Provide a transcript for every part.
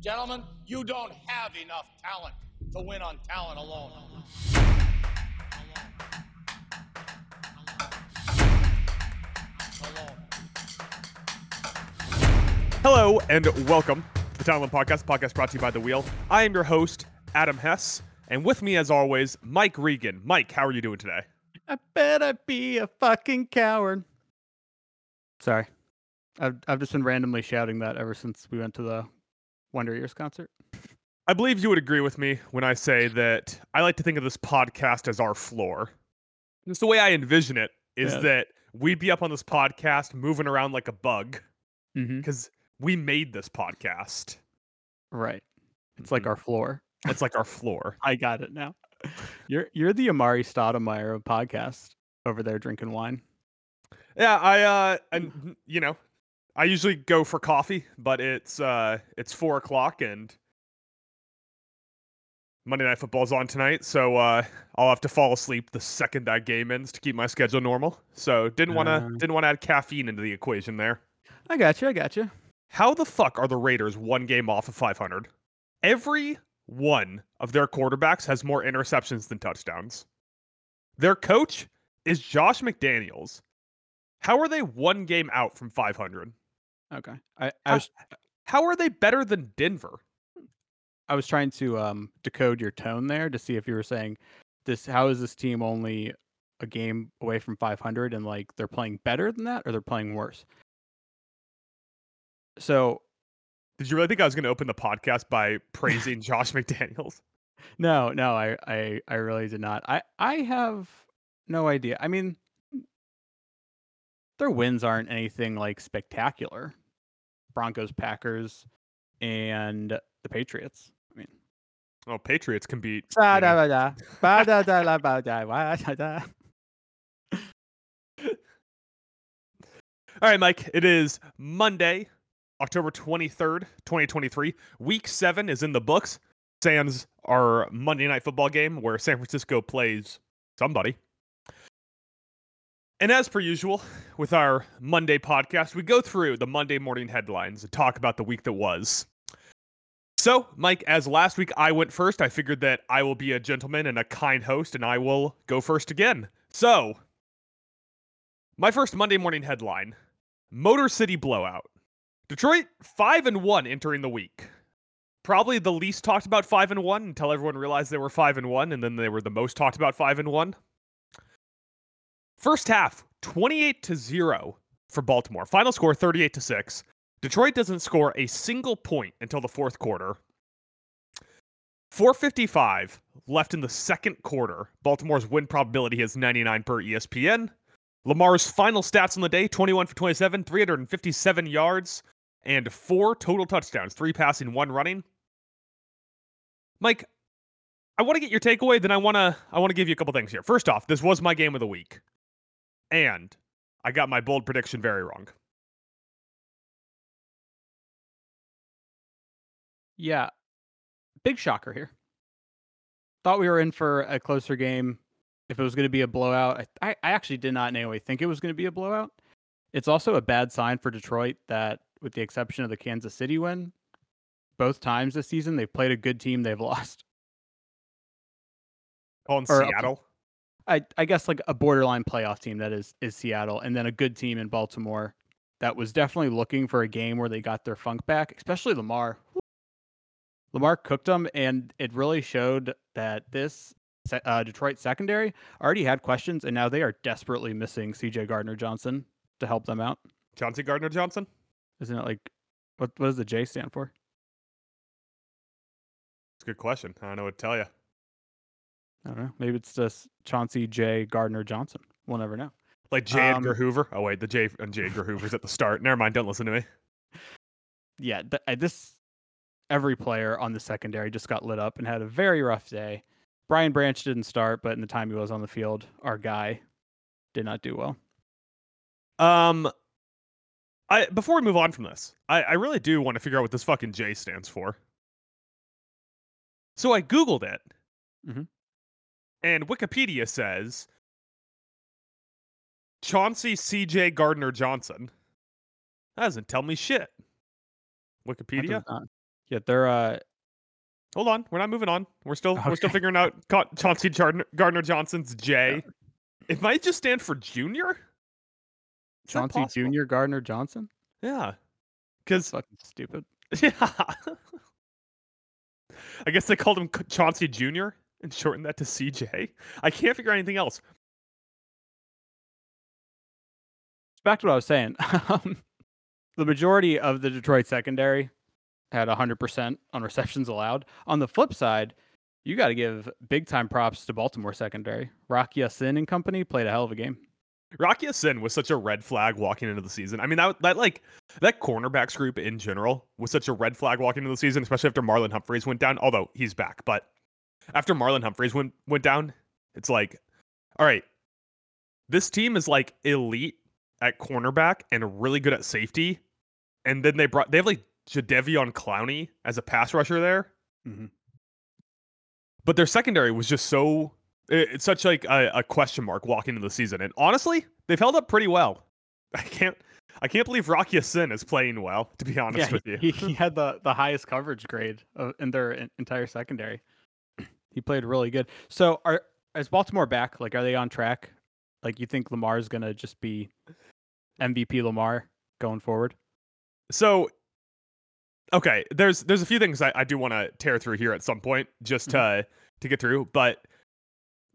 Gentlemen, you don't have enough talent to win on talent alone. Alone. Hello and welcome to the Talent Podcast, podcast brought to you by The Wheel. I am your host, Adam Hess, and with me, as always, Mike Regan. Mike, how are you doing today? I better be a fucking coward. Sorry. I've I've just been randomly shouting that ever since we went to the Wonder Years concert. I believe you would agree with me when I say that I like to think of this podcast as our floor. Just the way I envision it is Yeah. that we'd be up on this podcast moving around like a bug Mm-hmm. because we made this podcast. Right. It's like Mhm. our floor. It's like our floor. I got it now. You're you're the Amar'e Stoudemire of podcast over there drinking wine. Yeah, I uh and you know, I usually go for coffee, but it's uh it's four o'clock and Monday night football's on tonight, so uh I'll have to fall asleep the second that game ends to keep my schedule normal. So didn't wanna Uh. didn't want to add caffeine into the equation there. I got you. I got you. How the fuck are the Raiders one game off of 500? Every one of their quarterbacks has more interceptions than touchdowns. Their coach is Josh McDaniels. How are they one game out from 500? Okay. I, I How- was How are they better than Denver? I was trying to um decode your tone there to see if you were saying this how is this team only a game away from 500 and like they're playing better than that or they're playing worse. So Did you really think I was going to open the podcast by praising Josh McDaniels? No, no, I, I, I really did not. I, I have no idea. I mean, their wins aren't anything like spectacular. Broncos, Packers, and the Patriots. I mean, Oh, Patriots can beat. All right, Mike. It is Monday, October 23rd, 2023. Week seven is in the books. Sans our Monday night football game where San Francisco plays somebody. And as per usual, with our Monday podcast, we go through the Monday morning headlines and talk about the week that was. So, Mike, as last week I went first, I figured that I will be a gentleman and a kind host, and I will go first again. So, my first Monday morning headline Motor City blowout. Detroit 5 and 1 entering the week. Probably the least talked about 5 and 1 until everyone realized they were 5 and 1 and then they were the most talked about 5 and 1. First half 28 to 0 for Baltimore. Final score 38 to 6. Detroit doesn't score a single point until the fourth quarter. 455 left in the second quarter. Baltimore's win probability is 99 per ESPN. Lamar's final stats on the day 21 for 27, 357 yards, and four total touchdowns three passing, one running. Mike, I want to get your takeaway, then I want to I want to give you a couple things here. First off, this was my game of the week. And I got my bold prediction very wrong. Yeah, big shocker here. Thought we were in for a closer game. If it was going to be a blowout, I, I I actually did not in any way think it was going to be a blowout. It's also a bad sign for Detroit that, with the exception of the Kansas City win, both times this season they've played a good team, they've lost. Oh, Calling Or- uh, Seattle. I, I guess like a borderline playoff team that is is Seattle, and then a good team in Baltimore that was definitely looking for a game where they got their funk back, especially Lamar. Lamar cooked them, and it really showed that this uh, Detroit secondary already had questions, and now they are desperately missing C.J. Gardner Johnson to help them out. Chauncey Gardner Johnson. Isn't it like what what does the J stand for? It's a good question. I don't know what to tell you. I don't know. Maybe it's just Chauncey J. Gardner Johnson. We'll never know. Like J. Edgar Um, Hoover. Oh wait, the J and J. Edgar Hoover's at the start. Never mind. Don't listen to me. yeah, th- I- this every player on the secondary just got lit up and had a very rough day. Brian Branch didn't start, but in the time he was on the field, our guy did not do well. Um, I before we move on from this, I, I really do want to figure out what this fucking J stands for. So I googled it, Mhm. And Wikipedia says Chauncey C.J. Gardner Johnson. That doesn't tell me shit. Wikipedia. Yeah, they're uh Hold on, we're not moving on. We're still we're still figuring out Chauncey Gardner, Gardner Johnson's J. It might just stand for junior. Is Chauncey? Jr. Gardner Johnson. Yeah, because Fucking stupid. yeah, I guess they called him Chauncey Junior and shorten that to CJ. I can't figure out anything else. Back to what I was saying. Um, the majority of the Detroit secondary had 100% on receptions allowed. On the flip side, you got to give big time props to Baltimore secondary. Rock Ya-Sin and company played a hell of a game. Rock Ya-Sin was such a red flag walking into the season. I mean, that that like that cornerbacks group in general was such a red flag walking into the season, especially after Marlon Humphreys went down. Although he's back, but after Marlon Humphreys went went down, it's like, all right, this team is like elite at cornerback and really good at safety, and then they brought they have like Jadeveon Clowney as a pass rusher there, Mhm. but their secondary was just so it- it's such like a, a question mark walking into the season. And honestly, they've held up pretty well. I can't I can't believe Rock Ya-Sin is playing well. To be honest yeah, with you, he, he had the, the highest coverage grade of, in their en- entire secondary. He played really good. So are is Baltimore back? Like, are they on track? Like, you think Lamar is gonna just be MVP Lamar going forward? so okay, there's there's a few things I, I do want to tear through here at some point just to mm-hmm. to get through. But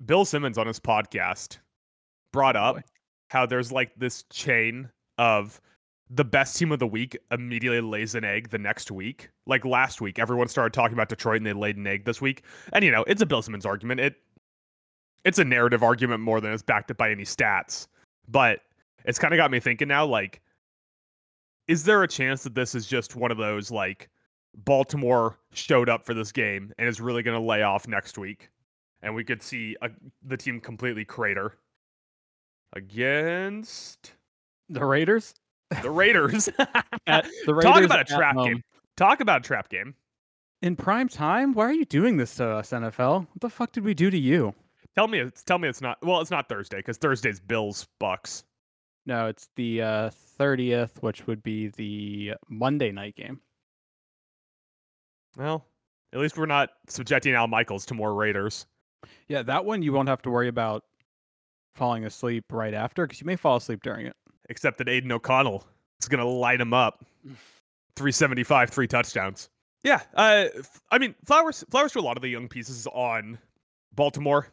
Bill Simmons on his podcast brought oh, up boy. how there's like this chain of the best team of the week immediately lays an egg the next week. Like last week, everyone started talking about Detroit and they laid an egg this week. And you know, it's a Bill Simmons argument. It it's a narrative argument more than it's backed up by any stats. But it's kind of got me thinking now, like, is there a chance that this is just one of those like Baltimore showed up for this game and is really going to lay off next week, and we could see a, the team completely crater against The Raiders? The Raiders. At the Raiders Talk about a trap home. game. Talk about a trap game. in prime time. Why are you doing this to us, NFL? What the fuck did we do to you? Tell me, it's tell me it's not. Well, it's not Thursday because Thursday's Bills Bucks. No, it's the uh, thirtieth, which would be the Monday night game. Well, at least we're not subjecting Al Michaels to more Raiders. Yeah, that one you won't have to worry about falling asleep right after because you may fall asleep during it. Except that Aidan O'Connell is going to light him up. 375, three touchdowns. Yeah, uh, I mean, Flowers Flowers to a lot of the young pieces on Baltimore.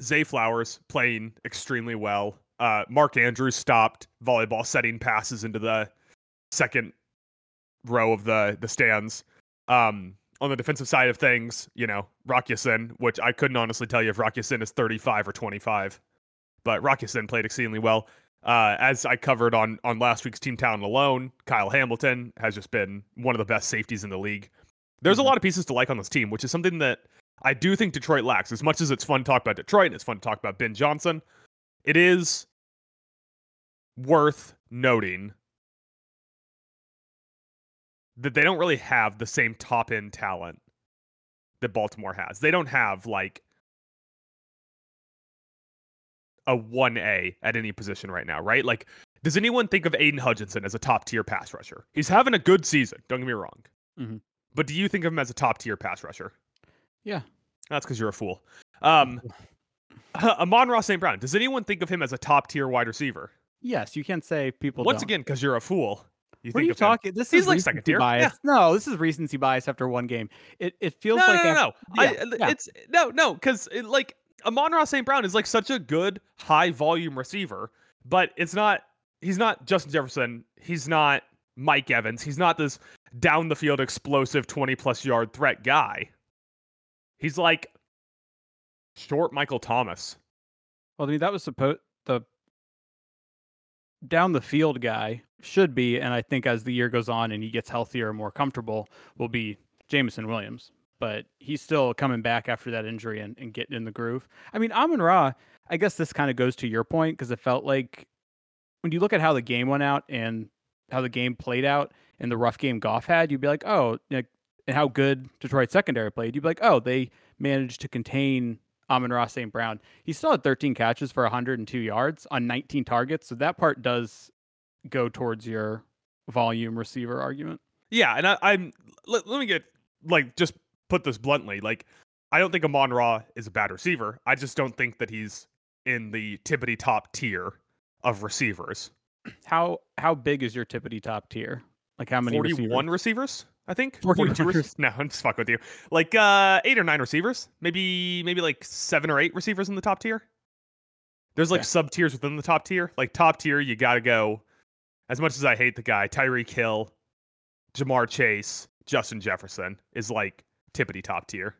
Zay Flowers playing extremely well. Uh, Mark Andrews stopped volleyball setting passes into the second row of the the stands. Um, on the defensive side of things, you know, Rock Ya-Sin, which I couldn't honestly tell you if Rock Ya-Sin is 35 or 25, but Rock Ya-Sin played exceedingly well. Uh, as I covered on on last week's Team Talent Alone, Kyle Hamilton has just been one of the best safeties in the league. There's a Mhm. lot of pieces to like on this team, which is something that I do think Detroit lacks. As much as it's fun to talk about Detroit and it's fun to talk about Ben Johnson, it is worth noting that they don't really have the same top end talent that Baltimore has. They don't have like a 1A at any position right now, right? Like, does anyone think of Aidan Hutchinson as a top tier pass rusher? He's having a good season, don't get me wrong. Mhm. But do you think of him as a top tier pass rusher? Yeah. That's because you're a fool. Um, Amon-Ra St. Brown, does anyone think of him as a top tier wide receiver? Yes, you can't say people. Once don't. again, because you're a fool. You what are think you of him- talking? This He's is like second tier, bias. No, this is recency bias after one game. It it feels no, like no, no, no. yeah, I, yeah. It's no, no, because like Amon-Ra St. Brown is like such a good high volume receiver, but it's not. He's not Justin Jefferson. He's not Mike Evans. He's not this down the field explosive twenty plus yard threat guy. He's like short Michael Thomas. Well, I mean, that was supposed the down the field guy should be, and I think as the year goes on and he gets healthier and more comfortable, will be Jameson Williams. But he's still coming back after that injury and, and getting in the groove. I mean, Amon Ra, I guess this kind of goes to your point because it felt like when you look at how the game went out and how the game played out and the rough game Goff had, you'd be like, oh, and how good Detroit secondary played, you'd be like, oh, they managed to contain Amon-Ra St. Brown. He still had 13 catches for 102 yards on 19 targets. So that part does go towards your volume receiver argument. Yeah, and I, I'm let, let me get like just put this bluntly. Like, I don't think Amon Ra is a bad receiver. I just don't think that he's in the tippity top tier of receivers. How how big is your tippity top tier? Like how many? Forty-one receivers? receivers, I think. 41 42 rec- rec- No, I'm just fucking with you. Like uh, eight or nine receivers, maybe maybe like seven or eight receivers in the top tier. There's like Okay. sub tiers within the top tier. Like top tier, you got to go. As much as I hate the guy, Tyreek Hill, Ja'Marr Chase, Justin Jefferson is like tippity top tier.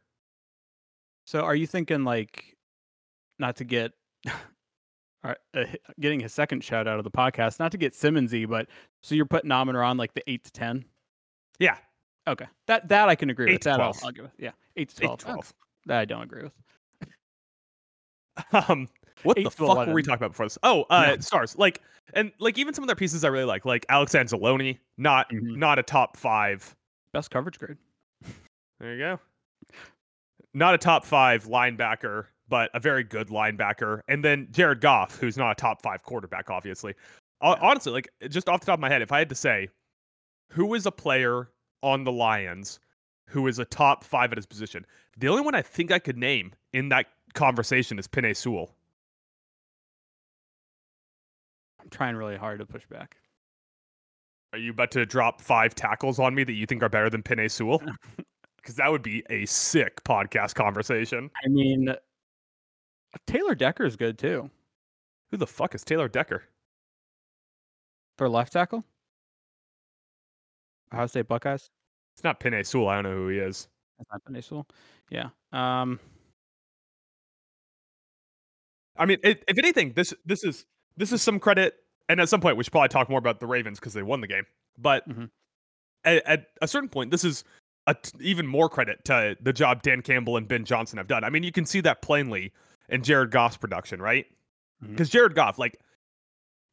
So are you thinking like, not to get, uh, getting his second shout out of the podcast, not to get Simmonsy, but so you're putting Ra on like the eight to ten? Yeah, Okay, that that I can agree Eight with. That I'll, I'll give it. Yeah, eight to eight twelve. to Okay, twelve. That I don't agree with. Um, what Eight the fuck were we talking about before this? Oh, uh, stars. Like, and like even some of their pieces I really like, like Alex Anzalone, not Mhm. not a top five. Best coverage grade. There you go. Not a top five linebacker, but a very good linebacker. And then Jared Goff, who's not a top five quarterback, obviously. Uh, yeah. Honestly, like just off the top of my head, if I had to say, who is a player on the Lions who is a top five at his position, the only one I think I could name in that conversation is Penei Sewell. I'm trying really hard to push back. Are you about to drop five tackles on me that you think are better than Penei Sewell? Because that would be a sick podcast conversation. I mean, Taylor Decker is good too. Who the fuck is Taylor Decker? For left tackle. Ohio State Buckeyes. It's not Penei Sewell. I don't know who he is. That's not Peninsula. Yeah. Um. I mean, it, if anything, this this is this is some credit, and at some point we should probably talk more about the Ravens because they won the game. But Mhm. at, at a certain point, this is t- even more credit to the job Dan Campbell and Ben Johnson have done. I mean, you can see that plainly in Jared Goff's production, right? Mm-hmm. Because Jared Goff, like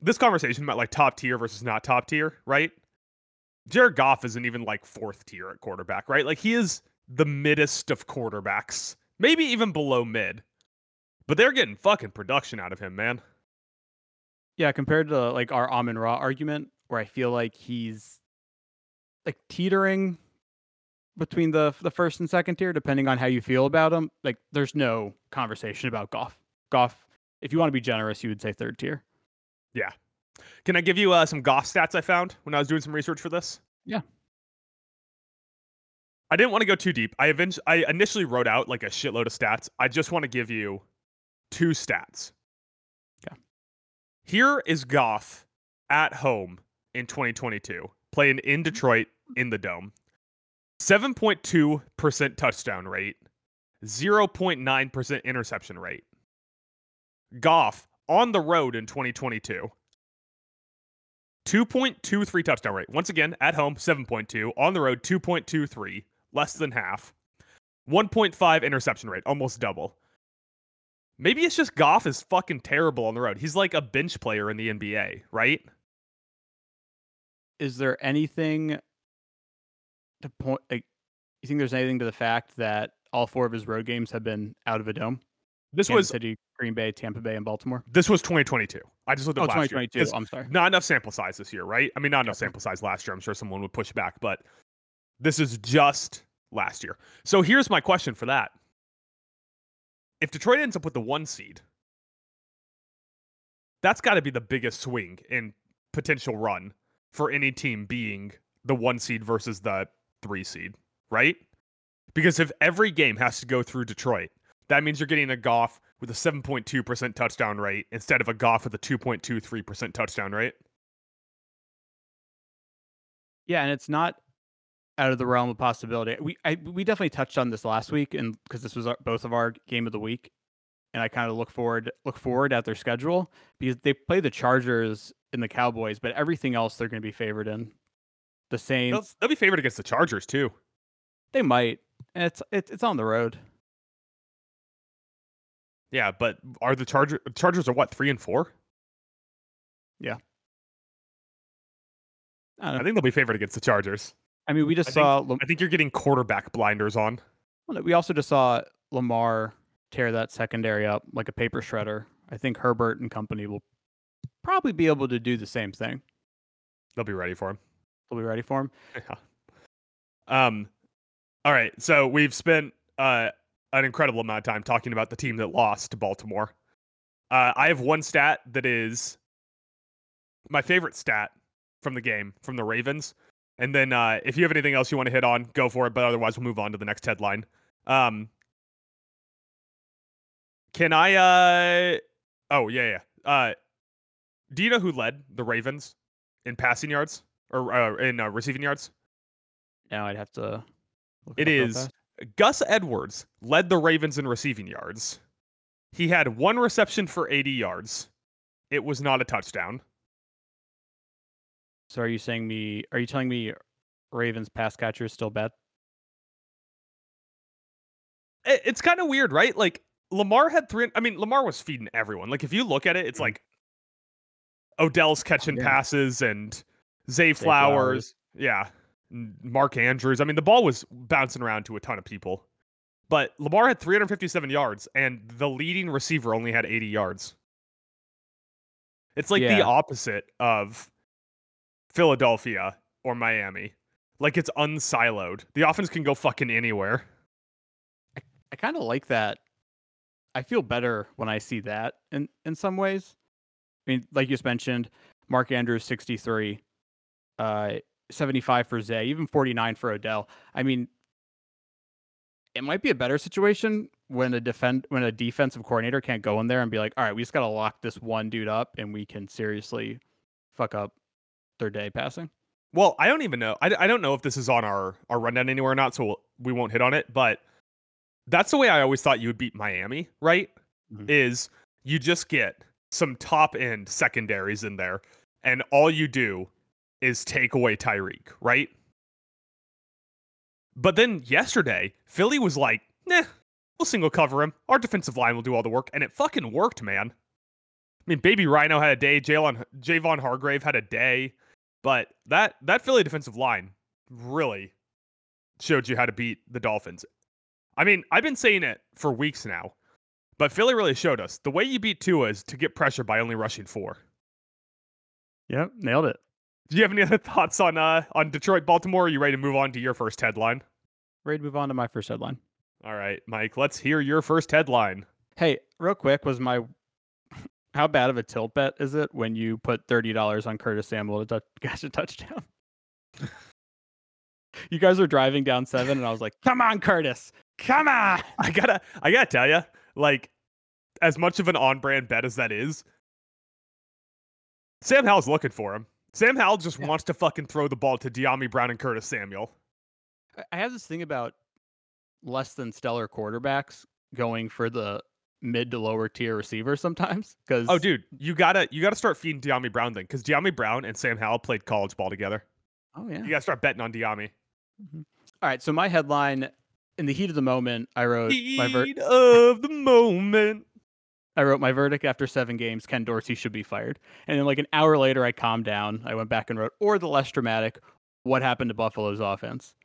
this conversation about like top tier versus not top tier, right? Jared Goff isn't even like fourth tier at quarterback, right? Like he is the middest of quarterbacks, maybe even below mid. But they're getting fucking production out of him, man. Yeah, compared to like our Amon Ra argument, where I feel like he's like teetering between the the first and second tier, depending on how you feel about them. Like, there's no conversation about Goff. Goff, if you want to be generous, you would say third tier. Yeah. Can I give you uh, some Goff stats I found when I was doing some research for this? Yeah. I didn't want to go too deep. I eventually, I initially wrote out like a shitload of stats. I just want to give you two stats. Okay. Here is Goff at home in 2022, playing in Detroit in the dome. 7.2% touchdown rate, 0.9% interception rate. Goff on the road in 2022. 2.23 touchdown rate. Once again, at home, 7.2. On the road, 2.23, less than half. 1.5 interception rate, almost double. Maybe it's just Goff is fucking terrible on the road. He's like a bench player in the NBA, right? Is there anything to point? Like, you think there's anything to the fact that all four of his road games have been out of a dome? This Kansas was City, Green Bay, Tampa Bay, and Baltimore. this was 2022. I just looked Oh, at last year. I'm sorry. Not enough sample size this year, right? I mean, not enough Okay. sample size last year. I'm sure someone would push back, but this is just last year. So here's my question for that. If Detroit ends up with the one seed, that's got to be the biggest swing in potential run for any team being the one seed versus the three seed, right? Because if every game has to go through Detroit, that means you're getting a Goff with a 7.2% touchdown rate instead of a Goff with a 2.23% touchdown rate. Yeah, and it's not out of the realm of possibility. We I, we definitely touched on this last week, and because this was our, both of our game of the week, and I kind of look forward look forward at their schedule because they play the Chargers and the Cowboys, but everything else they're going to be favored in. The They'll, they'll be favored against the Chargers too. they might. It's it's it's on the road. Yeah, but are the Charger Chargers are what three and four? I, don't I think they'll be favored against the Chargers. I mean, we just I think- saw. Lam- I think you're getting quarterback blinders on. well, we also just saw Lamar tear that secondary up like a paper shredder. I think Herbert and company will probably be able to do the same thing. They'll be ready for him. Will be ready for him. Yeah. Um, all right. So we've spent uh, an incredible amount of time talking about the team that lost to Baltimore. Uh, I have one stat that is my favorite stat from the game from the Ravens. And then uh, if you have anything else you want to hit on, go for it. But otherwise, we'll move on to the next headline. Um, can I? Uh, oh yeah, yeah. Uh, do you know who led the Ravens in passing yards or uh, in uh, receiving yards? Now I'd have to. Look It is. Gus Edwards led the Ravens in receiving yards. He had one reception for 80 yards. It was not a touchdown. So are you saying me? Are you telling me Ravens pass catcher is still bad? It- It's kind of weird, right? Like Lamar had three. I mean, Lamar was feeding everyone. Like if you look at it, it's Mhm. like Odell's catching yeah. passes and Zay Flowers. Flowers. Yeah. Mark Andrews. I mean, the ball was bouncing around to a ton of people. But Lamar had 357 yards and the leading receiver only had 80 yards. It's like the opposite of Philadelphia or Miami. Like it's unsiloed. The offense can go fucking anywhere. I kind of like that. I feel better when I see that in in some ways. I mean, like you just mentioned, Mark Andrews 63, uh 75 for Zay, even 49 for Odell. I mean, it might be a better situation when a defend when a defensive coordinator can't go in there and be like, "All right, we just got to lock this one dude up and we can seriously fuck up their day passing." Well, I don't even know. I, I don't know if this is on our, our rundown anywhere or not, so we'll, we won't hit on it. But that's the way I always thought you would beat Miami, right? Mhm. Is you just get some top end secondaries in there, and all you do is take away Tyreek, right? But then yesterday, Philly was like, nah, we'll single cover him. Our defensive line will do all the work. And it fucking worked, man. I mean, Baby Rhino had a day. Jalen, Javon Hargrave had a day. But that that Philly defensive line really showed you how to beat the Dolphins. I mean, I've been saying it for weeks now, but Philly really showed us the way you beat Tua is to get pressure by only rushing four. Yep, nailed it. Do you have any other thoughts on uh on Detroit Baltimore? Are you ready to move on to your first headline? Ready to move on to my first headline. All right, Mike, let's hear your first headline. Hey, real quick, was my how bad of a tilt bet is it when you put thirty dollars on Curtis Samuel to catch a touchdown? you guys were driving down seven, and I was like, "Come on, Curtis, come on!" I gotta I gotta tell you, like, as much of an on-brand bet as that is, Sam Howell's looking for him. Sam Howell just Yeah. wants to fucking throw the ball to Dyami Brown and Curtis Samuel. I- have this thing about less than stellar quarterbacks going for the mid to lower tier receivers sometimes. Because Oh, dude, you gotta you gotta start feeding Dyami Brown then, because Dyami Brown and Sam Howell played college ball together. oh yeah. You gotta start betting on Dyami. Mm-hmm. All right, so my headline in the heat of the moment, I wrote my ver- Heat of the moment. I wrote my verdict after seven games. Ken Dorsey should be fired. And then like an hour later, I calmed down. I went back and wrote, or the less dramatic, what happened to Buffalo's offense?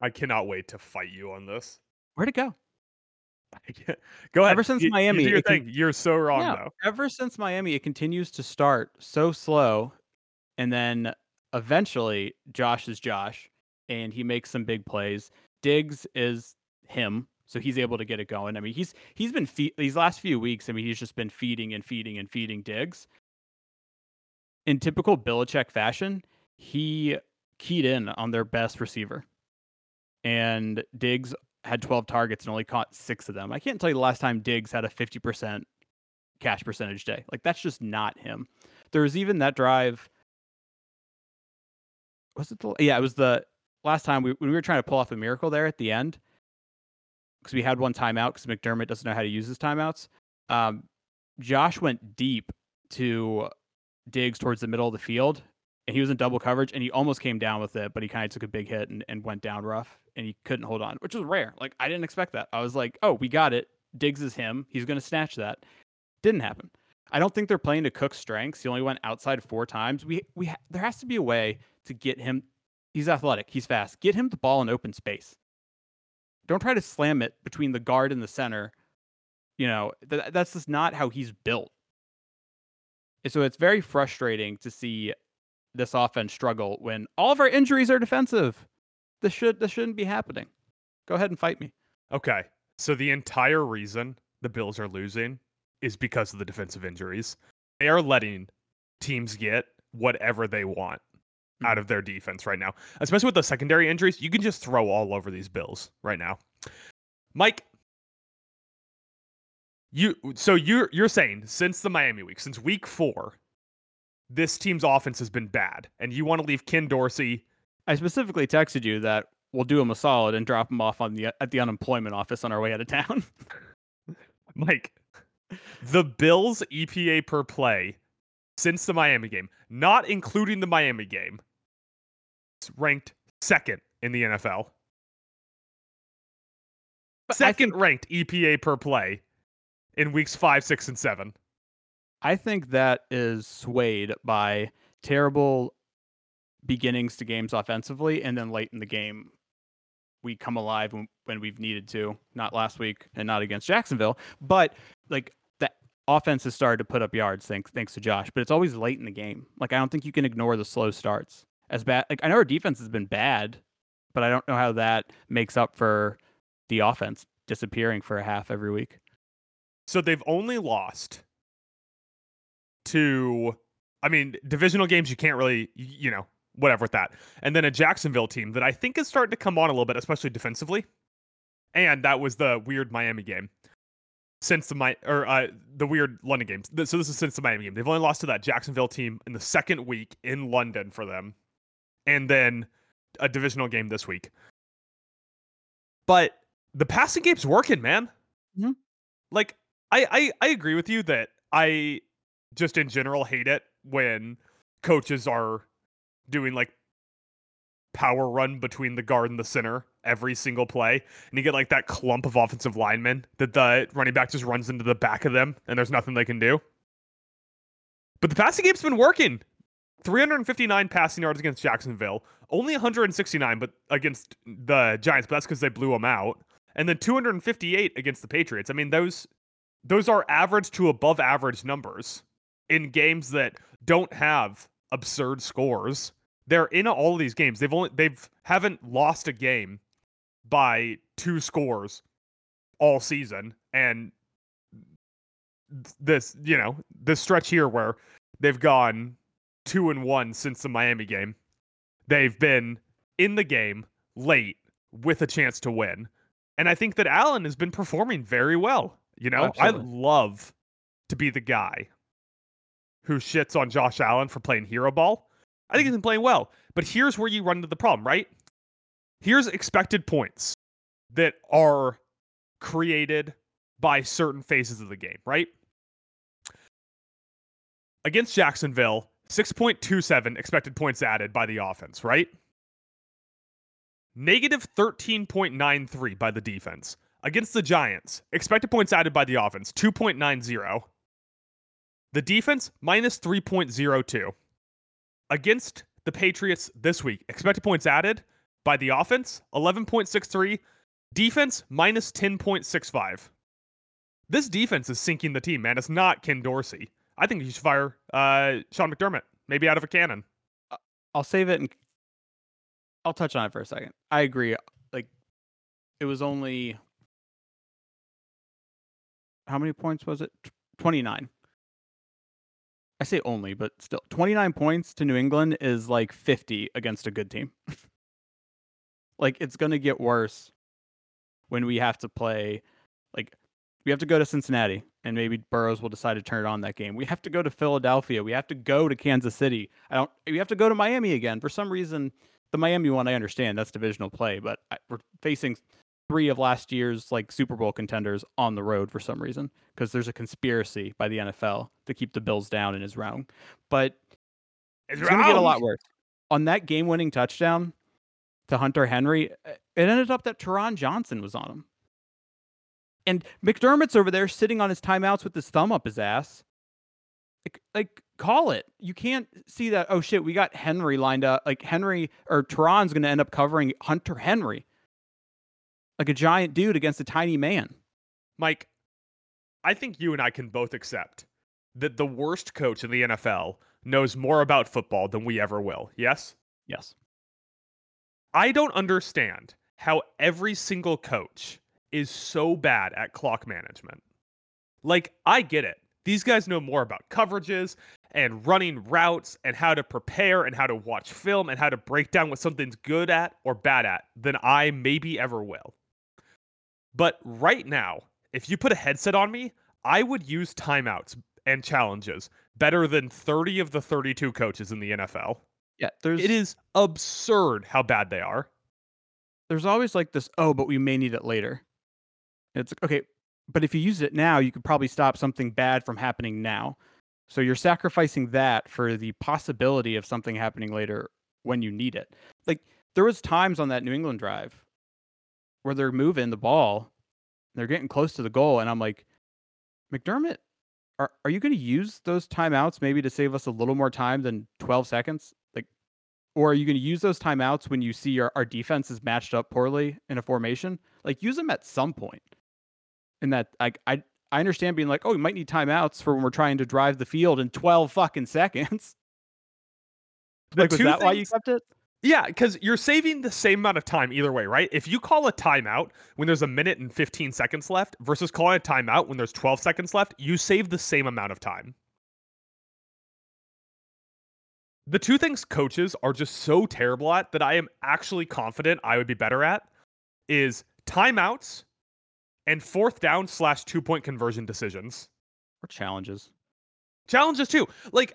I cannot wait to fight you on this. Where'd it go? Go ahead. Ever since You- you Miami, do your it can- You're so wrong Yeah, though. Ever since Miami, it continues to start so slow, and then eventually Josh is Josh, and he makes some big plays. Diggs is him, so he's able to get it going. I mean, he's he's been fe- these last few weeks. I mean, he's just been feeding and feeding and feeding Diggs. In typical Belichick fashion, he keyed in on their best receiver, and Diggs had 12 targets and only caught six of them. I can't tell you the last time Diggs had a 50% cash percentage day. Like that's just not him. There was even that drive. Was it the? Yeah, it was the last time we we were trying to pull off a miracle there at the end because we had one timeout because McDermott doesn't know how to use his timeouts. Um, Josh went deep to Diggs towards the middle of the field, and he was in double coverage, and he almost came down with it, but he kind of took a big hit and, and went down rough, and he couldn't hold on, which was rare. Like I didn't expect that. I was like, oh, we got it. Diggs is him. He's going to snatch that. Didn't happen. I don't think they're playing to Cook's strengths. He only went outside four times. We we ha- there has to be a way to get him. He's athletic. He's fast. Get him the ball in open space. Don't try to slam it between the guard and the center. You know th- that's just not how he's built. And so it's very frustrating to see this offense struggle when all of our injuries are defensive. this should this shouldn't be happening. Go ahead and fight me. Okay. So the entire reason the Bills are losing is because of the defensive injuries. They are letting teams get whatever they want out hmm. of their defense right now. Especially with the secondary injuries, you can just throw all over these Bills right now. Mike, you so you're you're saying since the Miami week, since week 4, this team's offense has been bad and you want to leave Ken Dorsey I specifically texted you that we'll do him a solid and drop him off on the at the unemployment office on our way out of town. Mike, the Bills EPA per play since the Miami game, not including the Miami game, ranked second in the NFL. But Second think- ranked EPA per play in weeks five, six, and seven. I think that is swayed by terrible beginnings to games offensively, and then late in the game, we come alive when, when we've needed to. Not last week, and not against Jacksonville, but like the offense has started to put up yards thanks thanks to Josh. But it's always late in the game. Like I don't think you can ignore the slow starts. As bad, like I know our defense has been bad, but I don't know how that makes up for the offense disappearing for a half every week. So they've only lost to, I mean, divisional games, you can't really, you know, whatever with that. And then a Jacksonville team that I think is starting to come on a little bit, especially defensively. And that was the weird Miami game. Since the my or uh, the weird London games. So this is since the Miami game. They've only lost to that Jacksonville team in the second week in London for them, and then a divisional game this week. But the passing game's working, man. Mhm. Like I, I I agree with you that I just in general hate it when coaches are doing like power run between the guard and the center every single play and you get like that clump of offensive linemen that the running back just runs into the back of them and there's nothing they can do but the passing game's been working 359 passing yards against jacksonville only 169 but against the giants but that's because they blew them out and then 258 against the patriots i mean those those are average to above average numbers in games that don't have absurd scores. They're in all of these games. They've only they've haven't lost a game by two scores all season and this, you know, this stretch here where they've gone 2 and 1 since the Miami game. They've been in the game late with a chance to win. And I think that Allen has been performing very well. You know, I love to be the guy who shits on Josh Allen for playing hero ball. I think he's been playing well. But here's where you run into the problem, right? Here's expected points that are created by certain phases of the game, right? Against Jacksonville, 6.27 expected points added by the offense, right? Negative 13.93 by the defense. Against the Giants, expected points added by the offense, 2.90. The defense, minus 3.02. Against the Patriots this week, expected points added by the offense, 11.63. Defense, minus 10.65. This defense is sinking the team, man. It's not Ken Dorsey. I think you should fire uh, Sean McDermott, maybe out of a cannon. I'll save it and I'll touch on it for a second. I agree. Like it was only how many points was it? 29. I say only, but still 29 points to New England is like 50 against a good team. like it's going to get worse when we have to play like we have to go to Cincinnati and maybe Burrows will decide to turn it on that game. We have to go to Philadelphia. We have to go to Kansas City. I don't we have to go to Miami again. For some reason, the Miami one I understand that's divisional play, but I, we're facing three of last year's like Super Bowl contenders on the road for some reason because there's a conspiracy by the NFL to keep the Bills down in his realm. But It's it's going to get a lot worse. On that game-winning touchdown to Hunter Henry, it ended up that Taron Johnson was on him. And McDermott's over there sitting on his timeouts with his thumb up his ass. Like, like call it. You can't see that. Oh shit, we got Henry lined up. Like Henry or Taron's going to end up covering Hunter Henry, like a giant dude against a tiny man. Mike, I think you and I can both accept that the worst coach in the NFL knows more about football than we ever will. Yes? Yes. I don't understand how every single coach is so bad at clock management. Like, I get it. These guys know more about coverages and running routes and how to prepare and how to watch film and how to break down what something's good at or bad at than I maybe ever will. But right now, if you put a headset on me, I would use timeouts and challenges better than 30 of the 32 coaches in the NFL. Yeah, there's It is absurd how bad they are. there's always like this, oh, but we may need it later. It's like, okay, but if you use it now, you could probably stop something bad from happening now. So you're sacrificing that for the possibility of something happening later when you need it. Like there was times on that New England drive where they're moving the ball, they're getting close to the goal, and I'm like, McDermott, are are you going to use those timeouts maybe to save us a little more time than 12 seconds? Like, or are you going to use those timeouts when you see our, our defense is matched up poorly in a formation? Like, use them at some point. And that, like, I I understand being like, oh, we might need timeouts for when we're trying to drive the field in 12 fucking seconds. Like, was that why you kept it? Yeah, because you're saving the same amount of time either way, right? If you call a timeout when there's a minute and 15 seconds left versus calling a timeout when there's 12 seconds left, you save the same amount of time. The two things coaches are just so terrible at that I am actually confident I would be better at is timeouts and fourth down slash two point conversion decisions. Or challenges. Challenges too. Like,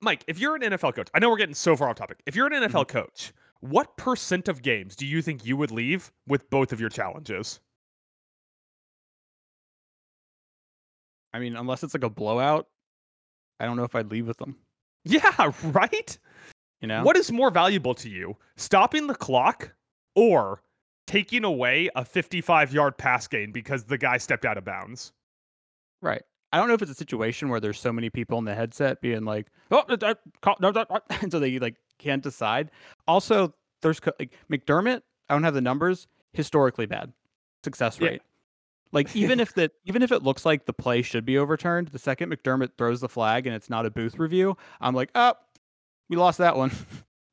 Mike, if you're an NFL coach, I know we're getting so far off topic. If you're an NFL mm-hmm. coach, what percent of games do you think you would leave with both of your challenges? I mean, unless it's like a blowout, I don't know if I'd leave with them. Yeah, right? You know? What is more valuable to you? Stopping the clock or taking away a 55 yard pass gain because the guy stepped out of bounds? Right. I don't know if it's a situation where there's so many people in the headset being like, "Oh, that, that, call, no, that, that," and so they like can't decide. Also, there's like McDermott. I don't have the numbers. Historically bad success Yeah. rate. Like even if that, even if it looks like the play should be overturned, the second McDermott throws the flag and it's not a booth review, I'm like, oh, we lost that one.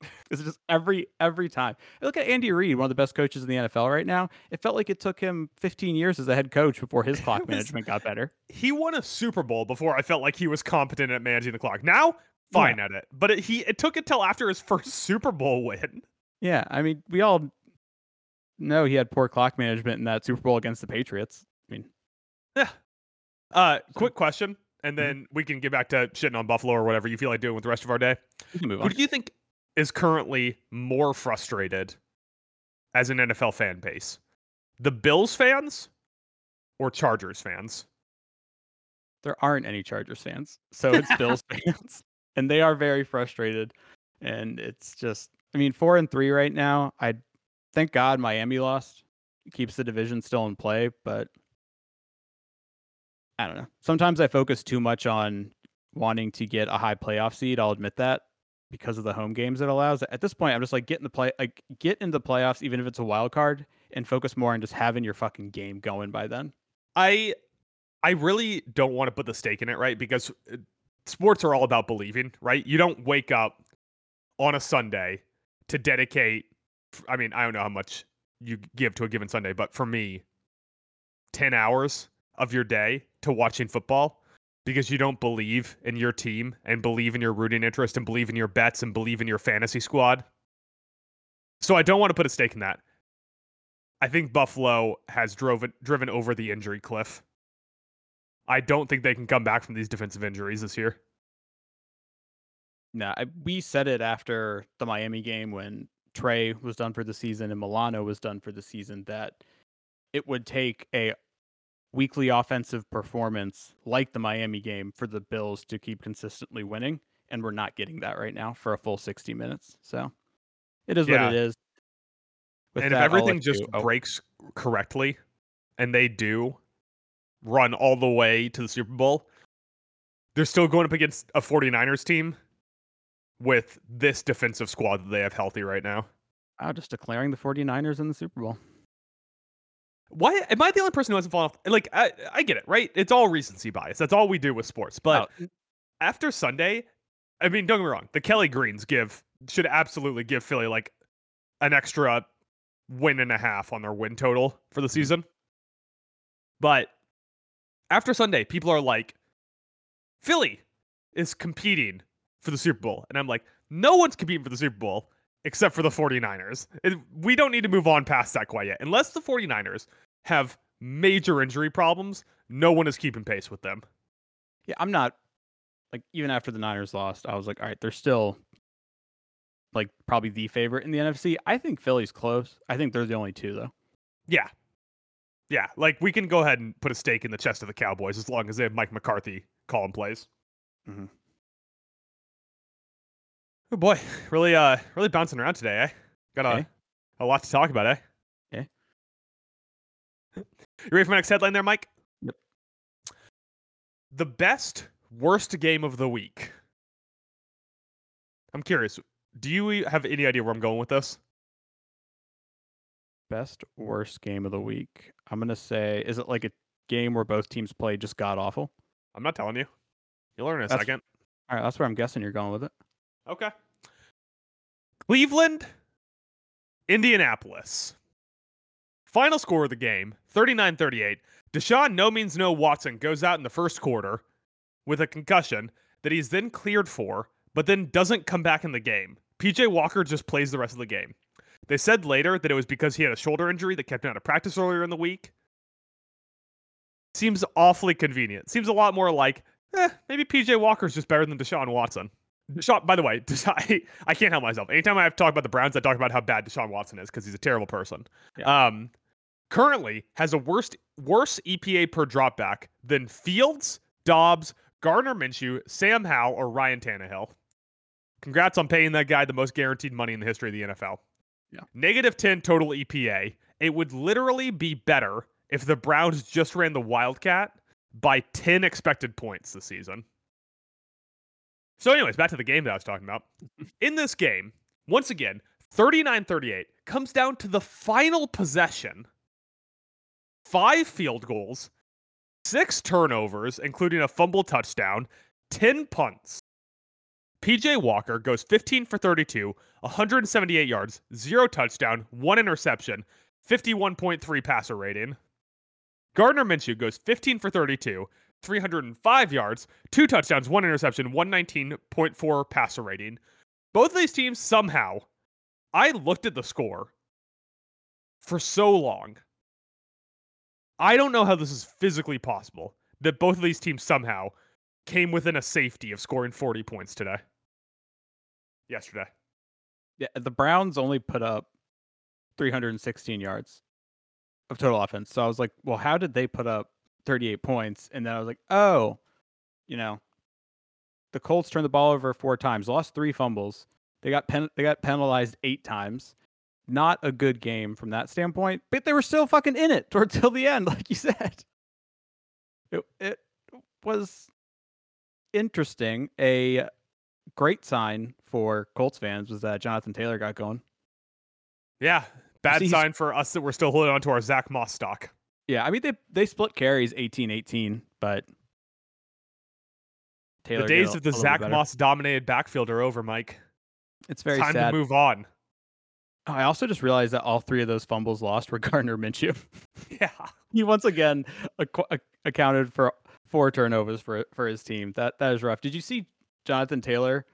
It's just every every time. Look at Andy Reid, one of the best coaches in the NFL right now. It felt like it took him 15 years as a head coach before his clock was- management got better. He won a Super Bowl before I felt like he was competent at managing the clock. Now, fine at it. But it, he it took until after his first Super Bowl win. Yeah, I mean, we all know he had poor clock management in that Super Bowl against the Patriots. I mean, yeah. Uh, quick question, and Mm-hmm. then we can get back to shitting on Buffalo or whatever you feel like doing with the rest of our day. we can move Who do you think is currently more frustrated as an NFL fan base? The Bills fans or Chargers fans? There aren't any Chargers fans, so it's Bills fans, and they are very frustrated. And it's just, I mean, four and three right now. I thank God Miami lost. It keeps the division still in play, but I don't know. Sometimes I focus too much on wanting to get a high playoff seed. I'll admit that because of the home games it allows. At this point, I'm just like get in the play, like get in the playoffs, even if it's a wild card, and focus more on just having your fucking game going by then. I I really don't want to put the stake in it, right? Because uh, sports are all about believing, right? You don't wake up on a Sunday to dedicate I mean, I don't know how much you give to a given Sunday, but for me 10 hours of your day to watching football because you don't believe in your team and believe in your rooting interest and believe in your bets and believe in your fantasy squad. So I don't want to put a stake in that. I think Buffalo has driven driven over the injury cliff. I don't think they can come back from these defensive injuries this year. No, we said it after the Miami game when Trey was done for the season and Milano was done for the season that it would take a weekly offensive performance like the Miami game for the Bills to keep consistently winning, and we're not getting that right now for a full 60 minutes. So it is Yeah. what it is. With and that, if everything just you- oh, breaks correctly and they do run all the way to the Super Bowl, they're still going up against a 49ers team with this defensive squad that they have healthy right now. wow, just declaring the 49ers in the Super Bowl. Why am I the only person who hasn't fallen off? Like, I, I get it, right? It's all recency bias. That's all we do with sports. But Oh, after Sunday, I mean, don't get me wrong, the Kelly Greens give should absolutely give Philly like an extra win and a half on their win total for the Mhm. season. But after Sunday, people are like, Philly is competing for the Super Bowl. And I'm like, no one's competing for the Super Bowl except for the 49ers. It- we don't need to move on past that quite yet. Unless the 49ers have major injury problems, no one is keeping pace with them. Yeah, I'm not like even after the Niners lost, I was like, all right, they're still like probably the favorite in the NFC. I think Philly's close. I think they're the only two though. Yeah. Yeah. Like we can go ahead and put a stake in the chest of the Cowboys as long as they have Mike McCarthy calling plays. Mhm. Oh boy, really uh really bouncing around today, eh? Got a, a lot to talk about, eh? Yeah. You ready for my next headline there, Mike? Yep. The best worst game of the week. I'm curious. Do you have any idea where I'm going with this? Best worst game of the week. I'm gonna say, is it like a game where both teams play just god awful? I'm not telling you. You'll learn in a That's- second. All right, that's where I'm guessing you're going with it. Okay. Cleveland, Indianapolis. Final score of the game 39 38. Deshaun No Means No Watson goes out in the first quarter with a concussion that he's then cleared for, but then doesn't come back in the game. PJ Walker just plays the rest of the game. They said later that it was because he had a shoulder injury that kept him out of practice earlier in the week. Seems awfully convenient. Seems a lot more like, eh, maybe PJ Walker's just better than Deshaun Watson. Deshaun, by the way, Deshaun, I, can't help myself. Anytime I have to talk about the Browns, I talk about how bad Deshaun Watson is because he's a terrible person. Um, currently has a worst worse EPA per dropback than Fields, Dobbs, Gardner Minshew, Sam Howell, or Ryan Tannehill. Congrats on paying that guy the most guaranteed money in the history of the NFL. Yeah. Negative 10 total EPA. It would literally be better if the Browns just ran the Wildcat by 10 expected points this season. So, anyways, back to the game that I was talking about. In this game, once again, 39 38 comes down to the final possession. Five field goals, six turnovers, including a fumble touchdown, 10 punts. PJ Walker goes 15 for 32, 178 yards, zero touchdown, one interception, 51.3 passer rating. Gardner Minshew goes 15 for 32, 305 yards, two touchdowns, one interception, 119.4 passer rating. Both of these teams somehow, I looked at the score for so long. I don't know how this is physically possible that both of these teams somehow came within a safety of scoring 40 points today. Yesterday. Yeah, the Browns only put up 316 yards of total offense. So I was like, well, how did they put up 38 points? And then I was like, oh, you know, the Colts turned the ball over four times, lost three fumbles. They got pen- they got penalized eight times. Not a good game from that standpoint, but they were still fucking in it toward till the end, like you said. It it was interesting. A great sign for Colts fans was that Jonathan Taylor got going. Yeah. Bad See, sign for us that we're still holding on to our Zach Moss stock. Yeah, I mean they they split carries 18-18, but Taylor the days of the Zach. Moss dominated backfield are over, Mike. It's very Time sad. to move on. Oh, I also just realized that all three of those fumbles lost were Gardner Minshew. Yeah. he once again ac- ac- accounted for four turnovers for for his team. That that is rough. Did you see Jonathan Taylor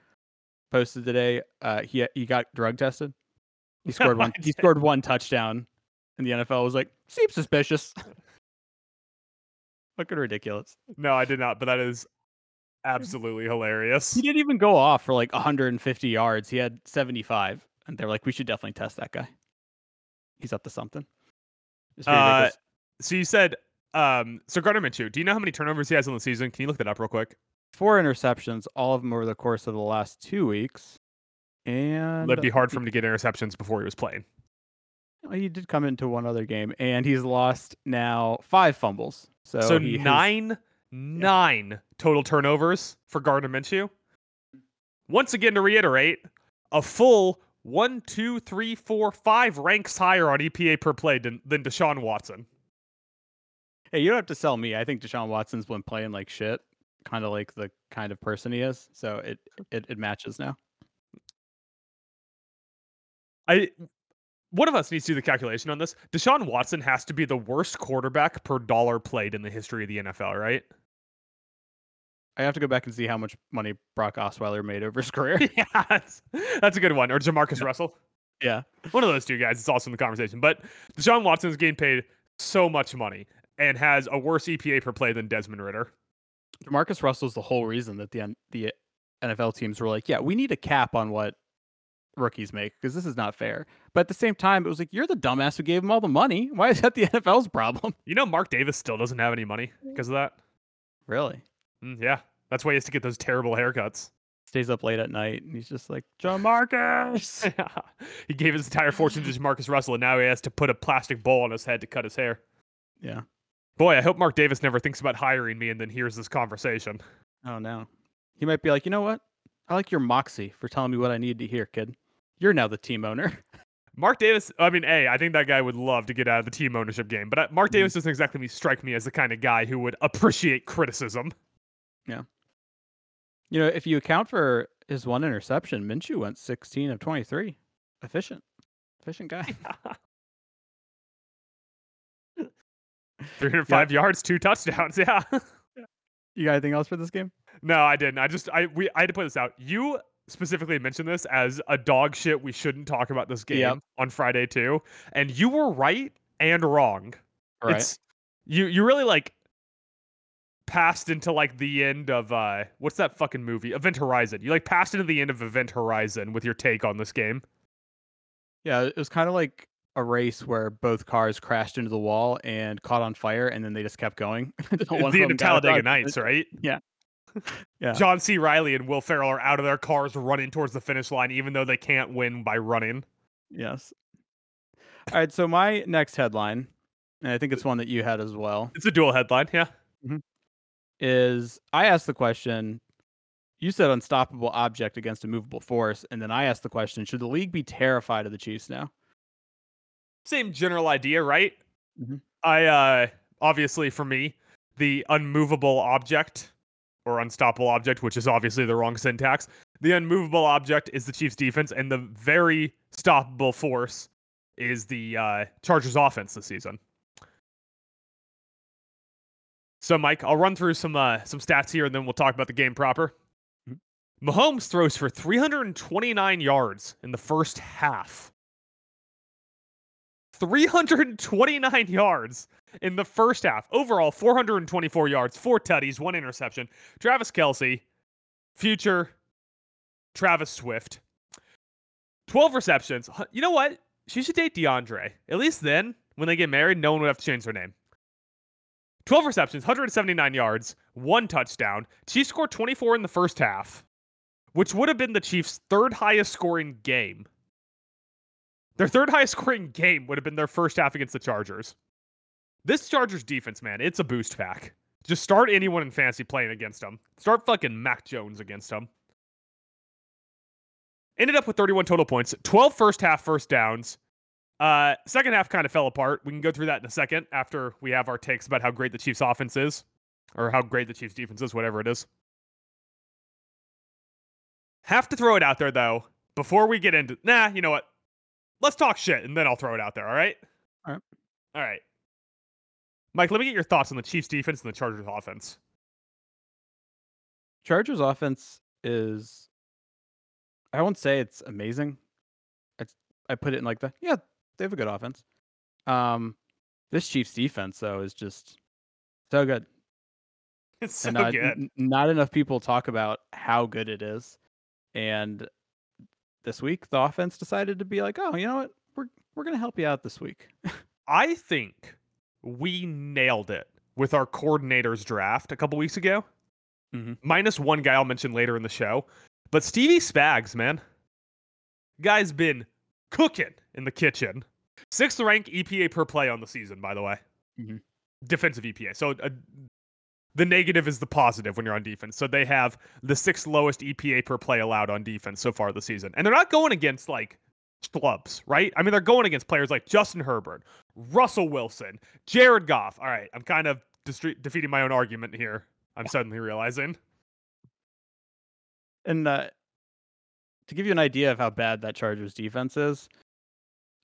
posted today? Uh, he he got drug tested. He scored one. He scored one touchdown, and the NFL was like, seems suspicious. Fucking ridiculous. No, I did not, but that is absolutely hilarious. He didn't even go off for like 150 yards. He had 75, and they're like, we should definitely test that guy. He's up to something. Uh. So you said, um, so Gardner Minshew, do you know how many turnovers he has in the season? Can you look that up real quick? Four interceptions, all of them over the course of the last two weeks. And It'd be hard for him to get interceptions before he was playing. Well, He did come into one other game, and he's lost now five fumbles. So, So, has- nine, nine total turnovers for Gardner Minshew. Once again, to reiterate, a full one, two, three, four, five ranks higher on EPA per play than, than Deshaun Watson. hey, you don't have to sell me. I think Deshaun Watson's been playing like shit, kind of like the kind of person he is. So it it, it matches now. I one of us needs to do the calculation on this. Deshaun Watson has to be the worst quarterback per dollar played in the history of the NFL, right? I have to go back and see how much money Brock Osweiler made over his career. yeah, that's, that's a good one. Or JaMarcus Russell. yeah. One of those two guys It's also in the conversation. But Deshaun Watson's getting paid so much money and has a worse EPA per play than Desmond Ridder. Marcus Russell's the whole reason that the the NFL teams were like, yeah, we need a cap on what rookies make because this is not fair. But at the same time, it was like, you're the dumbass who gave him all the money. Why is that the NFL's problem? You know, Mark Davis still doesn't have any money because of that. Really? Mm, yeah, that's why he has to get those terrible haircuts. Stays up late at night and he's just like, John Marcus. he gave his entire fortune to Marcus Russell, and now he has to put a plastic bowl on his head to cut his hair. yeah. Boy, I hope Mark Davis never thinks about hiring me and then hears this conversation. Oh no. He might be like, you know what? I like your moxie for telling me what I need to hear, kid. You're now the team owner. Mark Davis, I mean, A, I think that guy would love to get out of the team ownership game, but uh, Mark Mhm. Davis doesn't exactly strike me as the kind of guy who would appreciate criticism. Yeah. You know, if you account for his one interception, Minshew went 16 of 23. Efficient. Efficient guy. 305 yards, two touchdowns. Yeah. You got anything else for this game? no, I didn't. I just, I, we, I had to put this out. You specifically mentioned this as a dog shit. We shouldn't talk about this game Yep. on Friday too. And you were right and wrong. Right. It's you you really like passed into like the end of uh what's that fucking movie? Event Horizon. You like passed into the end of Event Horizon with your take on this game. Yeah, it was kind of like a race where both cars crashed into the wall and caught on fire, and then they just kept going. The end of Talladega Nights, right? Yeah. Yeah. John C. Reilly and Will Ferrell are out of their cars running towards the finish line, even though they can't win by running. Yes. All right. So my next headline, and I think it's one that you had as well, It's a dual headline, yeah. is I asked the question. You said unstoppable object against a movable force, and then I asked the question: Should the league be terrified of the Chiefs now? Same general idea, right? Mhm. I uh obviously for me, the unmovable object or unstoppable object, which is obviously the wrong syntax. The unmovable object is the Chiefs defense, and the very stoppable force is the uh, Chargers offense this season. So, Mike, I'll run through some uh, some stats here, and then we'll talk about the game proper. Mahomes throws for 329 yards in the first half. 329 yards in the first half. Overall, 424 yards, four tutties, one interception. Travis Kelce, future Travis Swift, 12 receptions. You know what? She should date D'Andre. At least then, when they get married, no one would have to change their name. 12 receptions, 179 yards, one touchdown. Chiefs scored 24 in the first half, which would have been the Chiefs' third highest scoring game. Their third highest scoring game would have been their first half against the Chargers. This Chargers defense, man, it's a boost pack. Just start anyone in fantasy playing against them. Start fucking Mac Jones against them. Ended up with 31 total points, 12 first half first downs. Uh, second half kind of fell apart. We can go through that in a second after we have our takes about how great the Chiefs offense is, or how great the Chiefs defense is, whatever it is. Have to throw it out there though before we get into. Nah, you know what? Let's talk shit and then I'll throw it out there. All right. All right. All right. Mike, let me get your thoughts on the Chiefs defense and the Chargers offense. Chargers offense is I won't say it's amazing. It's I put it in like the yeah, they have a good offense. Um this Chiefs defense though is just so good. It's so and not, good. n- not enough people talk about how good it is. And this week the offense decided to be like, "Oh, you know what? We're we're going to help you out this week." I think we nailed it with our coordinators draft a couple weeks ago. Mhm. Minus one guy I'll mention later in the show. But Stevie Spags, man, guy's been cooking in the kitchen. Sixth rank EPA per play on the season, by the way. Mhm. Defensive EPA. So uh, the negative is the positive when you're on defense. So they have the sixth lowest EPA per play allowed on defense so far this season. And they're not going against like schlubs, right? I mean, they're going against players like Justin Herbert, Russell Wilson, Jared Goff. All right, I'm kind of distre- defeating my own argument here. I'm suddenly realizing. And uh, to give you an idea of how bad that Chargers defense is,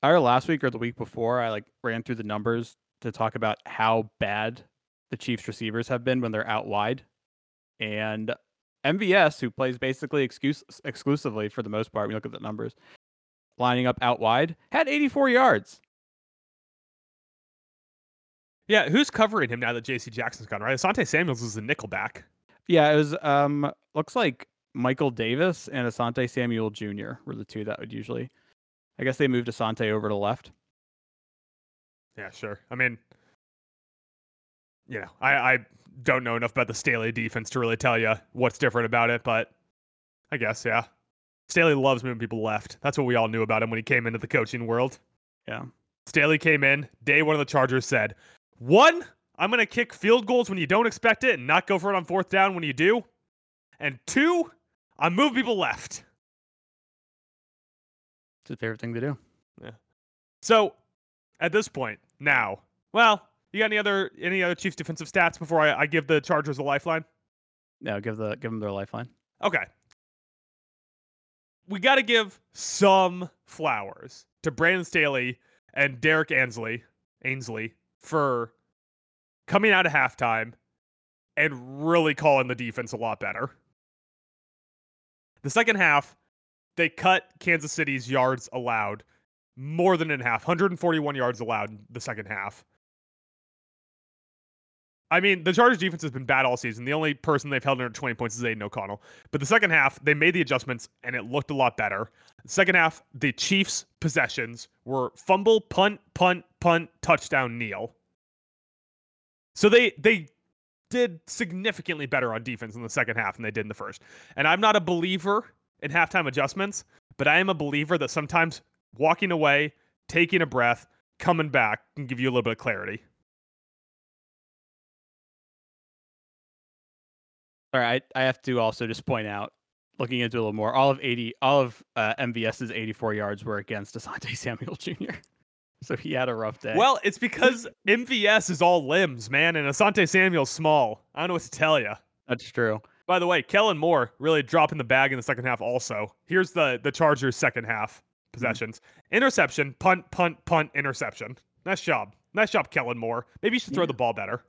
either last week or the week before, I like ran through the numbers to talk about how bad the Chiefs receivers have been when they're out wide. And MVS, who plays basically excuse, exclusively for the most part, we look at the numbers, lining up out wide, had 84 yards. Yeah, who's covering him now that JC Jackson's gone, right? Asante Samuels is the nickelback. Yeah, it was um looks like Michael Davis and Asante Samuel Jr. were the two that would usually I guess they moved Asante over to left. Yeah, sure. I mean, you know, I, I don't know enough about the Staley defense to really tell you what's different about it, but I guess, yeah. Staley loves moving people left. That's what we all knew about him when he came into the coaching world. Yeah. Staley came in, day one of the Chargers said, one, I'm going to kick field goals when you don't expect it and not go for it on fourth down when you do. And two, I move people left. It's his favorite thing to do. Yeah. So at this point, now, well, you got any other any other Chiefs defensive stats before I, I give the Chargers a lifeline? No, give the give them their lifeline. Okay. We got to give some flowers to Brandon Staley and Derrick Ansley, Ainsley for coming out of halftime and really calling the defense a lot better. The second half, they cut Kansas City's yards allowed more than in half 141 yards allowed in the second half. I mean, the Chargers defense has been bad all season. The only person they've held under 20 points is Aidan O'Connell. But the second half, they made the adjustments and it looked a lot better. second half, the Chiefs' possessions were fumble, punt, punt, punt, touchdown, kneel. So they they did significantly better on defense in the second half than they did in the first. And I'm not a believer in halftime adjustments, but I am a believer that sometimes walking away, taking a breath, coming back can give you a little bit of clarity. All right, I have to also just point out, looking into it a little more, all of 80, all of uh, MVS's 84 yards were against Asante Samuel Jr. So he had a rough day. Well, it's because MVS is all limbs, man, and Asante Samuel's small. I don't know what to tell you. that's true. By the way, Kellen Moore really dropping the bag in the second half. Also, here's the the Chargers' second half possessions: interception, punt, punt, punt, interception. Nice job, nice job, Kellen Moore. Maybe you should throw Yeah. the ball better.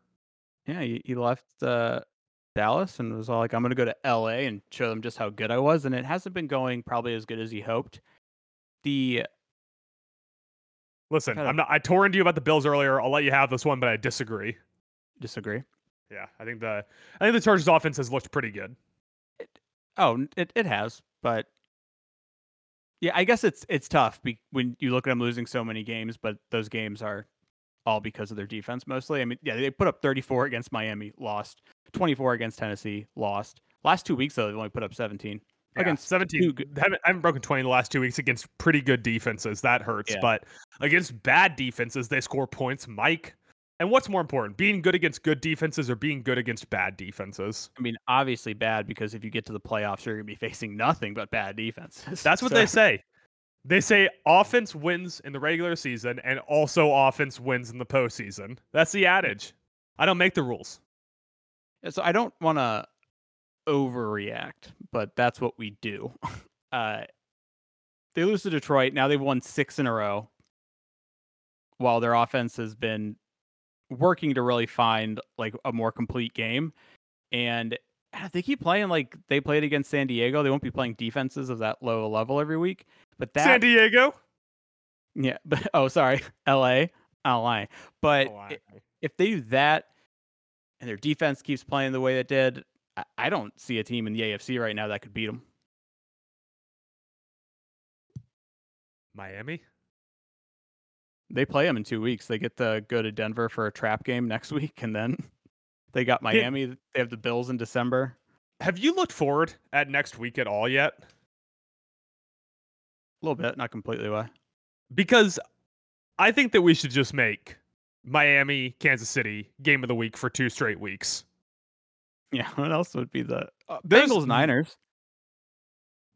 Yeah, he, he left uh, Dallas and was all like, "I'm going to go to LA and show them just how good I was," and it hasn't been going probably as good as he hoped. The Listen, Kinda- I'm not. I tore into you about the Bills earlier. I'll let you have this one, but I disagree. disagree. Yeah, I think the I think the Chargers' offense has looked pretty good. Oh, it it has, but yeah, I guess it's it's tough be- when you look at them losing so many games, but those games are all because of their defense mostly. I mean, yeah, they put up 34 against Miami, lost. 24 against Tennessee, lost. Last two weeks though, they only put up 17 Yeah, against 17. two good- Haven't, haven't broken 20 in the last two weeks against pretty good defenses. That hurts. Yeah. But against bad defenses, they score points. Mike. And what's more important, being good against good defenses or being good against bad defenses? I mean, obviously bad because if you get to the playoffs, you're going to be facing nothing but bad defenses. That's what So- they say. They say offense wins in the regular season and also offense wins in the postseason. That's the adage. I don't make the rules. Yeah, So I don't want to overreact, but that's what we do. Uh, they lose to Detroit. Now they've won six in a row, while their offense has been working to really find like a more complete game. And if they keep playing like they played against San Diego, they won't be playing defenses of that low level every week. But that, San Diego. yeah, but oh, sorry, L.A. I'll lie. But Oh, i- if they do that and their defense keeps playing the way it did, I, I don't see a team in the AFC right now that could beat them. Miami. They play them in two weeks. They get to go to Denver for a trap game next week, and then they got Miami. They have the Bills in December. Have you looked forward at next week at all yet? A little bit, not completely. Why? because I think that we should just make Miami, Kansas City game of the week for two straight weeks. Yeah. What else would be the uh, Bengals Niners?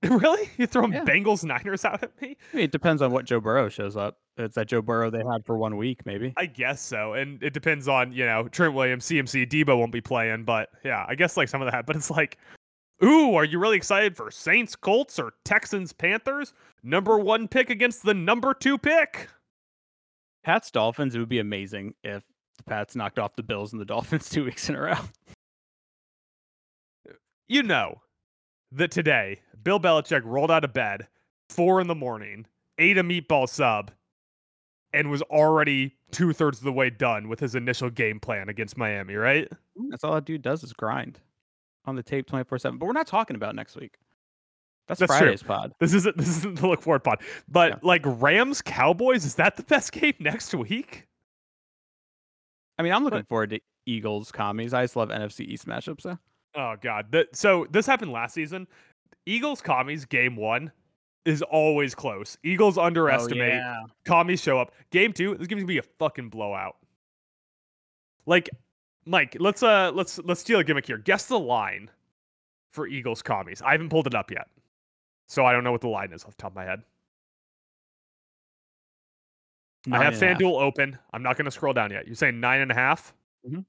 really? You throwing Yeah. Bengals Niners out at me? I mean, it depends on what Joe Burrow shows up. It's that Joe Burrow they had for one week, maybe. I guess so. And it depends on, you know, Trent Williams, CMC, Debo won't be playing, but yeah, I guess like some of that. But it's like, ooh, are you really excited for Saints, Colts, or Texans, Panthers? number one pick against the number two pick. Pats Dolphins, it would be amazing if the Pats knocked off the Bills and the Dolphins two weeks in a row. You know that today Bill Belichick rolled out of bed four in the morning, ate a meatball sub, and was already two thirds of the way done with his initial game plan against Miami, right? Mm, that's all that dude does is grind on the tape 24 7. But we're not talking about next week. That's, That's true. Friday's pod. This isn't this isn't the look forward pod. But Yeah. like Rams Cowboys, is that the best game next week? I mean, I'm looking forward to Eagles commies. I just love NFC East matchups. So. Oh god. That so this happened last season. Eagles commies game one is always close. Eagles underestimate. Oh, yeah. commies show up. Game two, this is gonna be a fucking blowout. Like, Mike, let's uh let's let's steal a gimmick here. Guess the line for Eagles commies. I haven't pulled it up yet. So I don't know what the line is off the top of my head. I have and. FanDuel open. I'm not gonna scroll down yet. You're saying nine and a half? Mhm.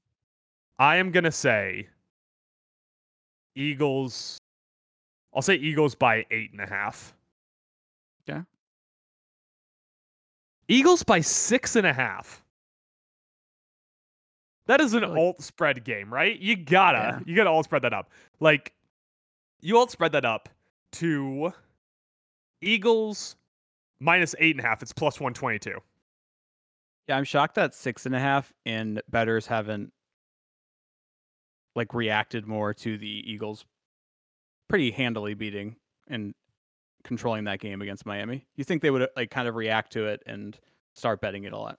I am gonna say Eagles. I'll say Eagles by eight and a half. Okay. Eagles by six and a half. That is an alt spread game, right? You gotta, Yeah. you gotta alt spread that up. Like, you alt spread that up to Eagles minus eight and a half. It's plus one twenty two. Yeah, I'm shocked that six and a half and bettors haven't like reacted more to the Eagles pretty handily beating and controlling that game against Miami. You think they would like kind of react to it and start betting it a lot?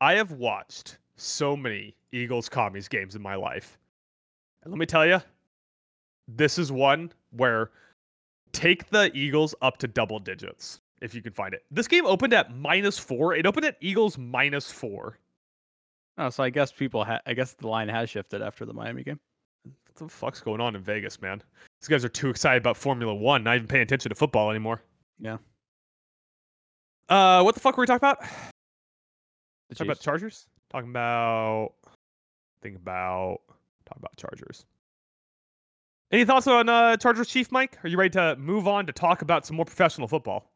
I have watched so many Eagles commies games in my life. And let me tell you, this is one where take the Eagles up to double digits if you can find it. This game opened at minus four. It opened at Eagles minus four. Oh, so I guess people ha- I guess the line has shifted after the Miami game. What the fuck's going on in Vegas, man? These guys are too excited about Formula One, not even paying attention to football anymore. Yeah. Uh, what the fuck were we talking about? Talking about Chargers? Talking about think about talking about Chargers. Any thoughts on uh Chargers Chief Mike? Are you ready to move on to talk about some more professional football?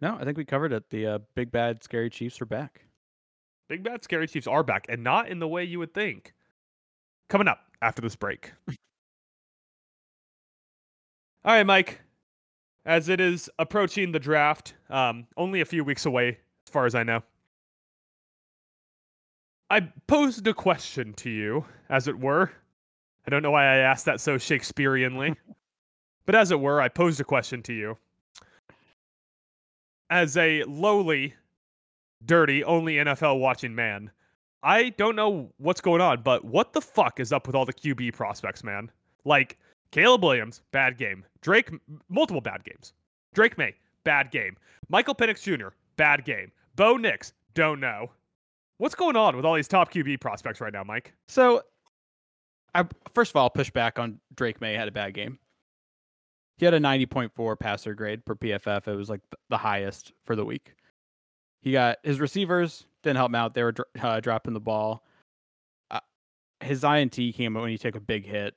No, I think we covered it. The uh, big bad scary Chiefs are back. Big bad scary Chiefs are back and not in the way you would think. Coming up after this break. All right, Mike. As it is approaching the draft, um, only a few weeks away, as far as I know. I posed a question to you, as it were. I don't know why I asked that so Shakespeareanly, but as it were, I posed a question to you. As a lowly, dirty, only NFL watching man, I don't know what's going on, but what the fuck is up with all the QB prospects, man? Like Caleb Williams, bad game. Drake, multiple bad games. Drake Maye, bad game. Michael Penix Jr., bad game. Bo Nix, don't know. What's going on with all these top QB prospects right now, Mike? So, I first of all I'll push back on Drake Maye had a bad game. He had a 90.4 passer grade per PFF. It was like the highest for the week. He got his receivers didn't help him out. They were uh, dropping the ball. Uh, his INT came when he took a big hit.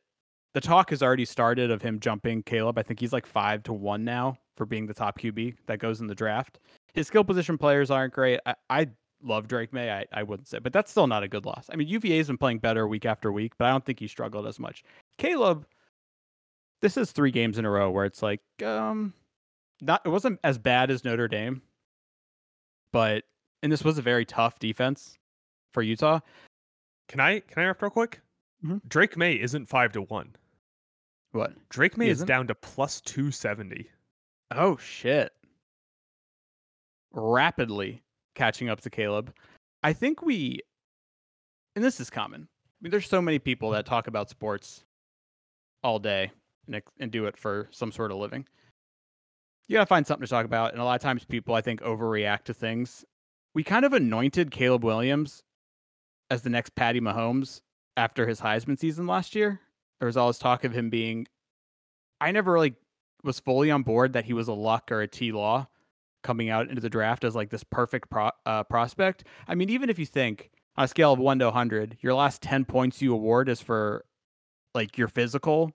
The talk has already started of him jumping Caleb. I think he's like five to one now for being the top QB that goes in the draft. His skill position players aren't great. I, I love Drake Maye. I, I wouldn't say, but that's still not a good loss. I mean, UVA's been playing better week after week, but I don't think he struggled as much. Caleb, this is three games in a row where it's like, um, not it wasn't as bad as Notre Dame, but and this was a very tough defense for Utah. Can I can I interrupt real quick? Mhm. Drake Maye isn't five to one. What? Drake Maye He is isn't? down to plus two seventy. Oh shit. Rapidly catching up to Caleb. I think we and this is common. I mean there's so many people that talk about sports all day and, and do it for some sort of living. You got to find something to talk about and a lot of times people I think overreact to things. We kind of anointed Caleb Williams as the next Patty Mahomes after his Heisman season last year. There was all this talk of him being I never really was fully on board that he was a luck or a T law coming out into the draft as like this perfect pro- uh, prospect. I mean, even if you think on a scale of one to 100, your last 10 points you award is for like your physical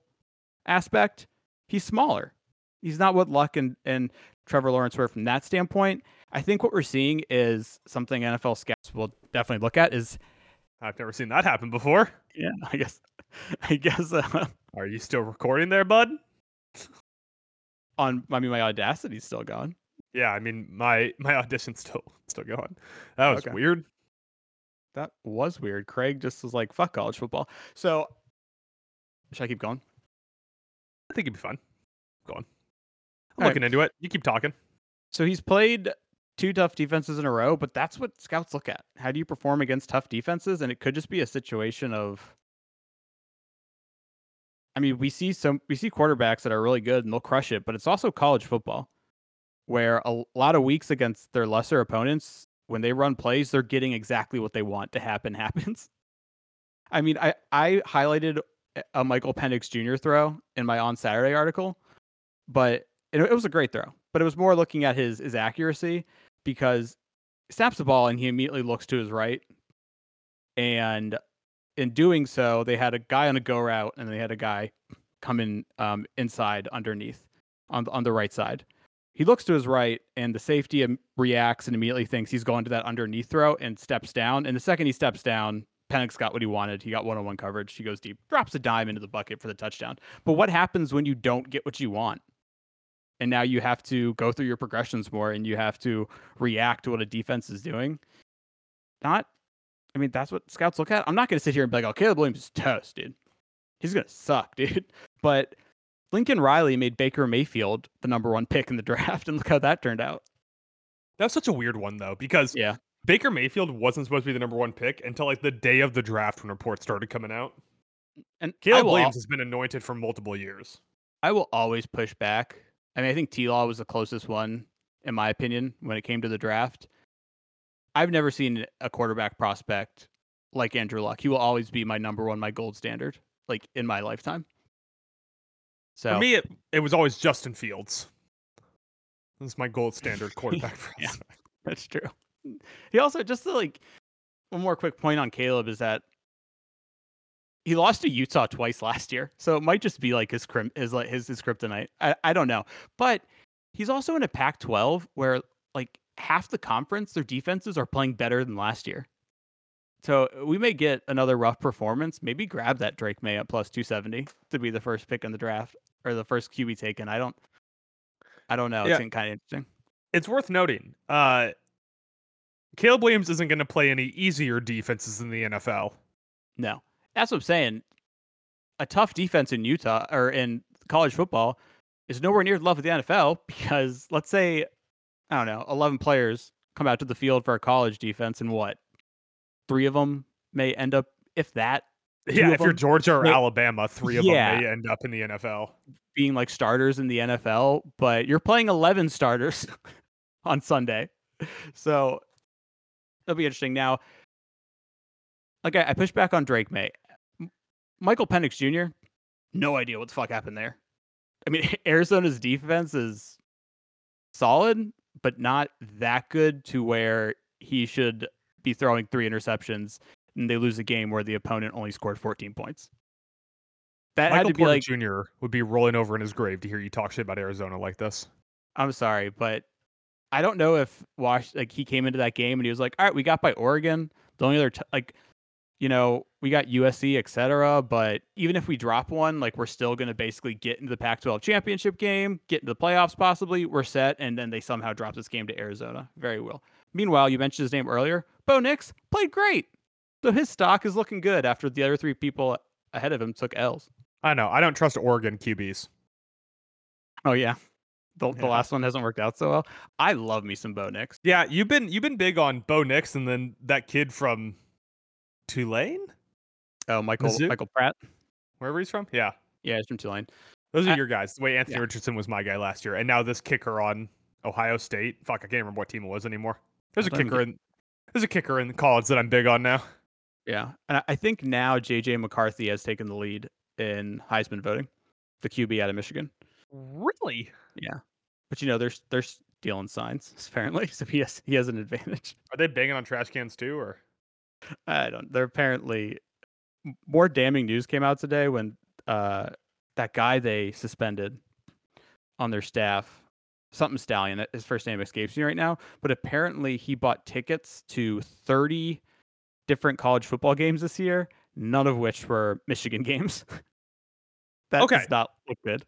aspect, he's smaller. He's not what luck and, and Trevor Lawrence were from that standpoint. I think what we're seeing is something NFL scouts will definitely look at is I've never seen that happen before. yeah, I guess I guess uh, Are you still recording there, bud? on I mean my audacity's still going. Yeah, I mean my my audition's still still going. That was Okay. weird. That was weird. Craig just was like, fuck college football. So should I keep going? I think it'd be fun. Go on. I'm All right. looking into it. You keep talking. So he's played two tough defenses in a row, but that's what scouts look at. How do you perform against tough defenses? And it could just be a situation of I mean, we see some we see quarterbacks that are really good and they'll crush it, but it's also college football where a lot of weeks against their lesser opponents, when they run plays, they're getting exactly what they want to happen happens. I mean, I I highlighted a Michael Penix Jr. throw in my on Saturday article, but it, it was a great throw. But it was more looking at his his accuracy because he snaps the ball and he immediately looks to his right, and in doing so, they had a guy on a go route and they had a guy come in um, inside underneath on the, on the right side. He looks to his right, and the safety reacts and immediately thinks he's going to that underneath throw and steps down. And the second he steps down, Penix got what he wanted. He got one on one coverage. He goes deep, drops a dime into the bucket for the touchdown. But what happens when you don't get what you want? And now you have to go through your progressions more and you have to react to what a defense is doing. Not, I mean, that's what scouts look at. I'm not going to sit here and be like, oh, Caleb Williams is toast, dude. He's going to suck, dude. But Lincoln Riley made Baker Mayfield the number one pick in the draft, and look how that turned out. That was such a weird one though, because Yeah. Baker Mayfield wasn't supposed to be the number one pick until like the day of the draft when reports started coming out. And Caleb will, al- Williams has been anointed for multiple years. I will always push back. I mean, I think T Law was the closest one, in my opinion, when it came to the draft. I've never seen a quarterback prospect like Andrew Luck. He will always be my number one, my gold standard, like in my lifetime. So For me, it, it was always Justin Fields. That's my gold standard quarterback Yeah. prospect. That's true. He also just to, like one more quick point on Caleb is that he lost to Utah twice last year, so it might just be like his crim- his like his his kryptonite. I I don't know, but he's also in a Pac-12 where like half the conference their defenses are playing better than last year. So we may get another rough performance. Maybe grab that Drake Maye at plus 270 to be the first pick in the draft or the first QB taken. I don't I don't know. Yeah. It's kind of interesting. It's worth noting. Uh, Caleb Williams isn't going to play any easier defenses in the NFL. No, that's what I'm saying. A tough defense in Utah or in college football is nowhere near the level of the NFL because let's say, I don't know, 11 players come out to the field for a college defense and what? Three of them may end up, if that, Yeah, if you're them- Georgia or Wait, Alabama, three of yeah. them may end up in the NFL. being like starters in the NFL, but you're playing 11 starters on Sunday. So it'll be interesting. Now, like I, I pushed back on Drake Maye. Michael Penix Jr., no idea what the fuck happened there. I mean, Arizona's defense is solid, but not that good to where he should be throwing three interceptions and they lose a game where the opponent only scored 14 points. That Michael had to be Porter like Jr. would be rolling over in his grave to hear you talk shit about Arizona like this. I'm sorry, but I don't know if Wash like he came into that game and he was like, "All right, we got by Oregon. The only other t- like, you know, we got USC, etc. But even if we drop one, like we're still going to basically get into the Pac-12 championship game, get into the playoffs, possibly. We're set, and then they somehow drop this game to Arizona. Very well. Meanwhile, you mentioned his name earlier. Bo Nix played great, so his stock is looking good after the other three people ahead of him took L's. I know. I don't trust Oregon QBs. Oh yeah. The, the last one hasn't worked out so well. I love me some Bo Nix. Yeah, you've been you've been big on Bo Nix and then that kid from Tulane, Oh, Michael Mizzou? Michael Pratt. wherever he's from. Yeah, Yeah, he's from Tulane. those are I- your guys. The way Anthony yeah. Richardson was my guy last year, and now this kicker on Ohio State. Fuck, I can't remember what team it was anymore. There's a kicker in. There's a kicker in college that I'm big on now. Yeah, and I- think now JJ McCarthy has taken the lead in Heisman voting, the QB out of Michigan. Really? Yeah, but you know, there's there's stealing signs apparently, so he has he has an advantage. Are they banging on trash cans too, or? I don't. They're apparently more damning news came out today when uh that guy they suspended on their staff something Stallion. His first name escapes me right now, but apparently he bought tickets to 30 different college football games this year, none of which were Michigan games. that Okay. does not look good.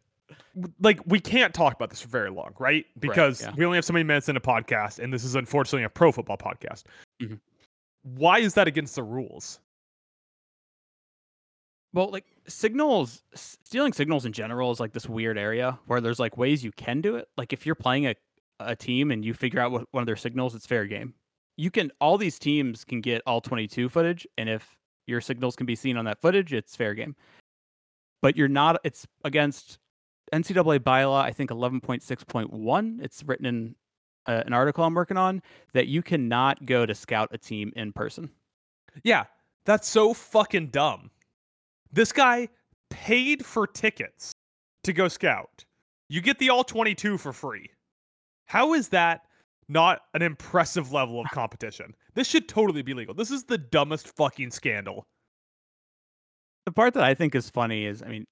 like we can't talk about this for very long, right? Because yeah. we only have so many minutes in a podcast, and this is unfortunately a pro football podcast. Mhm. Why is that against the rules? Well, like signals, stealing signals in general is like this weird area where there's like ways you can do it. Like if you're playing a, a team and you figure out what one of their signals, it's fair game. You can all these teams can get all 22 footage, and if your signals can be seen on that footage, it's fair game. But you're not. It's against NCAA bylaw. I think 11.6.1. It's written in uh, an article I'm working on that you cannot go to scout a team in person. Yeah, that's so fucking dumb. This guy paid for tickets to go scout. You get the all 22 for free. How is that not an impressive level of competition? This should totally be legal. This is the dumbest fucking scandal. The part that I think is funny is, I mean,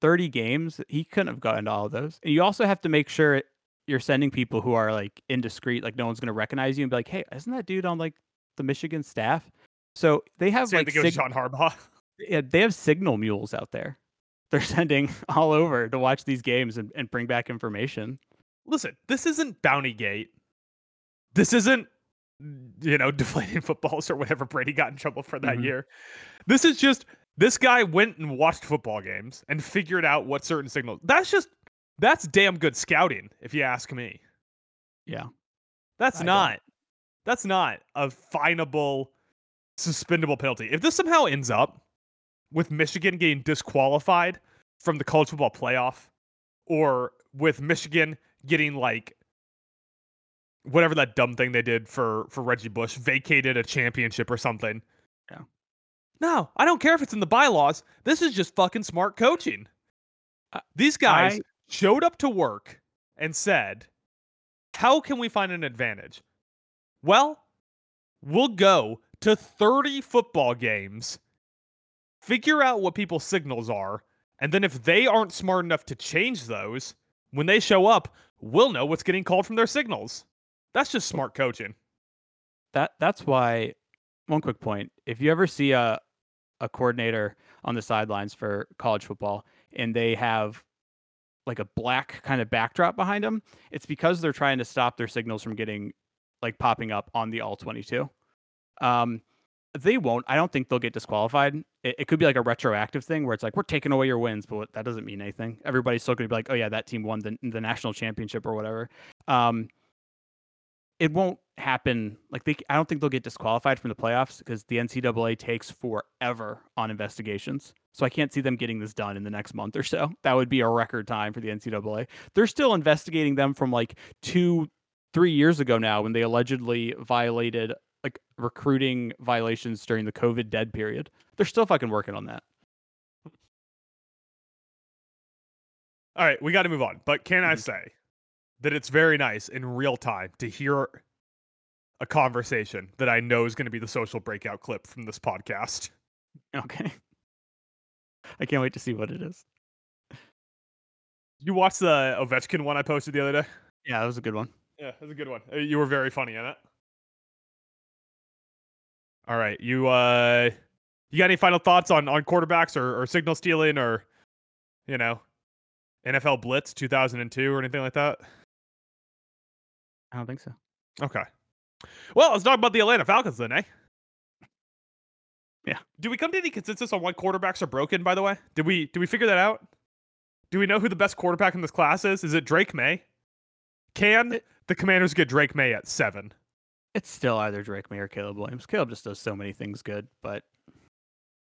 30 games, he couldn't have gotten to all of those. And you also have to make sure you're sending people who are like indiscreet, like no one's going to recognize you and be like, hey, isn't that dude on like the Michigan staff? So they have Same like sig- John Harbaugh. yeah, they have signal mules out there. They're sending all over to watch these games and, and bring back information. listen, this isn't Bounty Gate. This isn't, you know, deflating footballs or whatever Brady got in trouble for that Mhm. year. This is just this guy went and watched football games and figured out what certain signals. That's just that's damn good scouting, if you ask me. Yeah. That's I don't- not. That's not a finable, suspendable penalty. If this somehow ends up with Michigan getting disqualified from the college football playoff, or with Michigan getting like whatever that dumb thing they did for for Reggie Bush, vacated a championship or something. Yeah. No, I don't care if it's in the bylaws. This is just fucking smart coaching. Uh, These guys I- showed up to work and said, "How can we find an advantage?" Well, we'll go to 30 football games, figure out what people's signals are, and then if they aren't smart enough to change those, when they show up, we'll know what's getting called from their signals. That's just smart coaching. that that's why one quick point if you ever see a a coordinator on the sidelines for college football and they have like a black kind of backdrop behind them it's because they're trying to stop their signals from getting like popping up on the all 22 um they won't i don't think they'll get disqualified it, it could be like a retroactive thing where it's like we're taking away your wins but that doesn't mean anything everybody's still going to be like oh yeah that team won the, the national championship or whatever um it won't happen. Like they, I don't think they'll get disqualified from the playoffs because the NCAA takes forever on investigations. So I can't see them getting this done in the next month or so. That would be a record time for the NCAA. They're still investigating them from like two, three years ago now when they allegedly violated like recruiting violations during the COVID dead period. They're still fucking working on that. All right, we got to move on. But can I Mhm. say that it's very nice in real time to hear a conversation that I know is going to be the social breakout clip from this podcast? Okay. I can't wait to see what it is. You watched the Ovechkin one I posted the other day? Yeah, that was a good one. Yeah, that was a good one. Uh, You were very funny in it. All right, you uh, you got any final thoughts on on quarterbacks or, or signal stealing or, you know, NFL Blitz 2002 or anything like that? I don't think so. Okay. Well, let's talk about the Atlanta Falcons then, eh? Yeah. Do we come to any consensus on why quarterbacks are broken? By the way, did we did we figure that out? Do we know who the best quarterback in this class is? Is it Drake Maye? Can the Commanders get Drake Maye at seven? It's still either Drake Maye or Caleb Williams. Caleb just does so many things good, but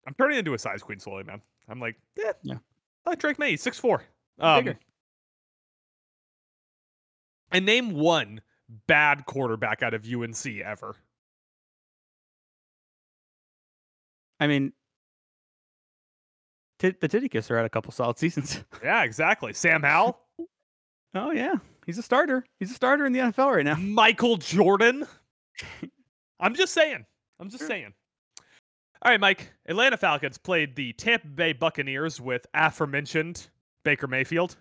I'm turning into a size queen slowly, man. I'm like, yeah, Yeah. I like Drake Maye, six four. Um, bigger. and name one bad quarterback out of UNC ever. I mean, T- the Titty Kisser had a couple solid seasons. Yeah, exactly. Sam Howell, oh yeah, he's a starter. He's a starter in the NFL right now. Michael Jordan. I'm just saying. I'm just Sure. saying. All right, Mike. Atlanta Falcons played the Tampa Bay Buccaneers with aforementioned Baker Mayfield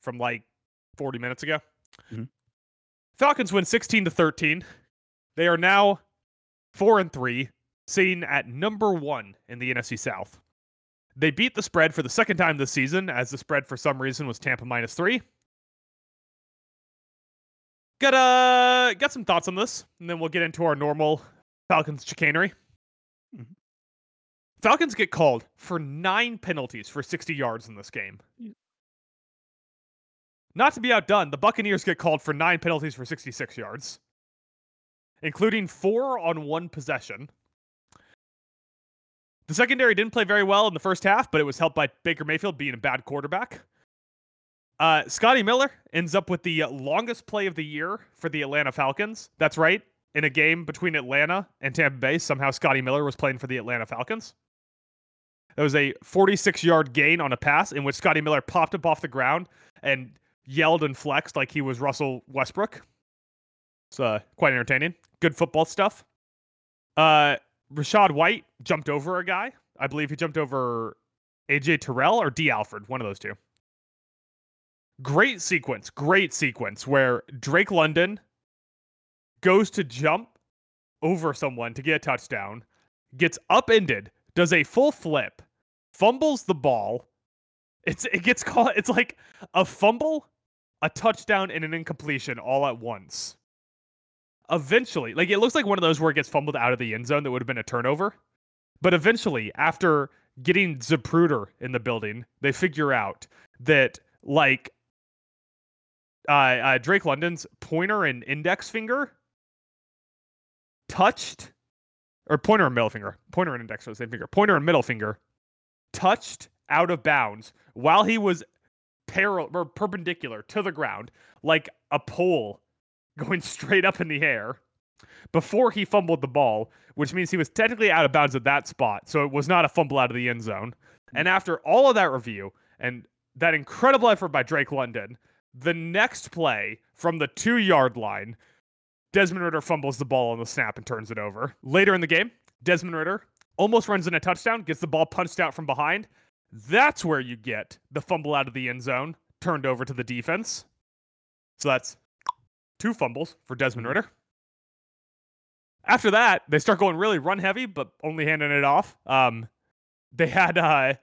from like 40 minutes ago. Mhm. Falcons win 16 to 13. They are now four and three, sitting at number one in the NFC South. They beat the spread for the second time this season, as the spread for some reason was Tampa minus three. Got uh got some thoughts on this, and then we'll get into our normal Falcons chicanery. Mhm. Falcons get called for nine penalties for 60 yards in this game. Yeah. Not to be outdone, the Buccaneers get called for nine penalties for 66 yards, including four on one possession. The secondary didn't play very well in the first half, but it was helped by Baker Mayfield being a bad quarterback. Uh, Scotty Miller ends up with the longest play of the year for the Atlanta Falcons. That's right. In a game between Atlanta and Tampa Bay, somehow Scotty Miller was playing for the Atlanta Falcons. It was a 46 yard gain on a pass in which Scotty Miller popped up off the ground and yelled and flexed like he was Russell Westbrook. It's uh, quite entertaining. Good football stuff. Uh, Rachaad White jumped over a guy. I believe he jumped over AJ Terrell or Dee Alford, one of those two. Great sequence, great sequence where Drake London goes to jump over someone to get a touchdown, gets upended, does a full flip, fumbles the ball. It's it gets caught. it's like a fumble, a touchdown, and an incompletion all at once. Eventually, like it looks like one of those where it gets fumbled out of the end zone that would have been a turnover. But eventually, after getting Zapruder in the building, they figure out that like uh, uh, Drake London's pointer and index finger touched, or pointer and middle finger, pointer and index are the same finger, pointer and middle finger touched out of bounds while he was parallel or perpendicular to the ground, like a pole going straight up in the air before he fumbled the ball, which means he was technically out of bounds at that spot. So it was not a fumble out of the end zone. And after all of that review and that incredible effort by Drake London, the next play from the two yard line, Desmond Ridder fumbles the ball on the snap and turns it over. Later in the game, Desmond Ridder almost runs in a touchdown, gets the ball punched out from behind. That's where you get the fumble out of the end zone, turned over to the defense. So that's two fumbles for Desmond Ridder. After that, they start going really run heavy, but only handing it off. Um, they had uh,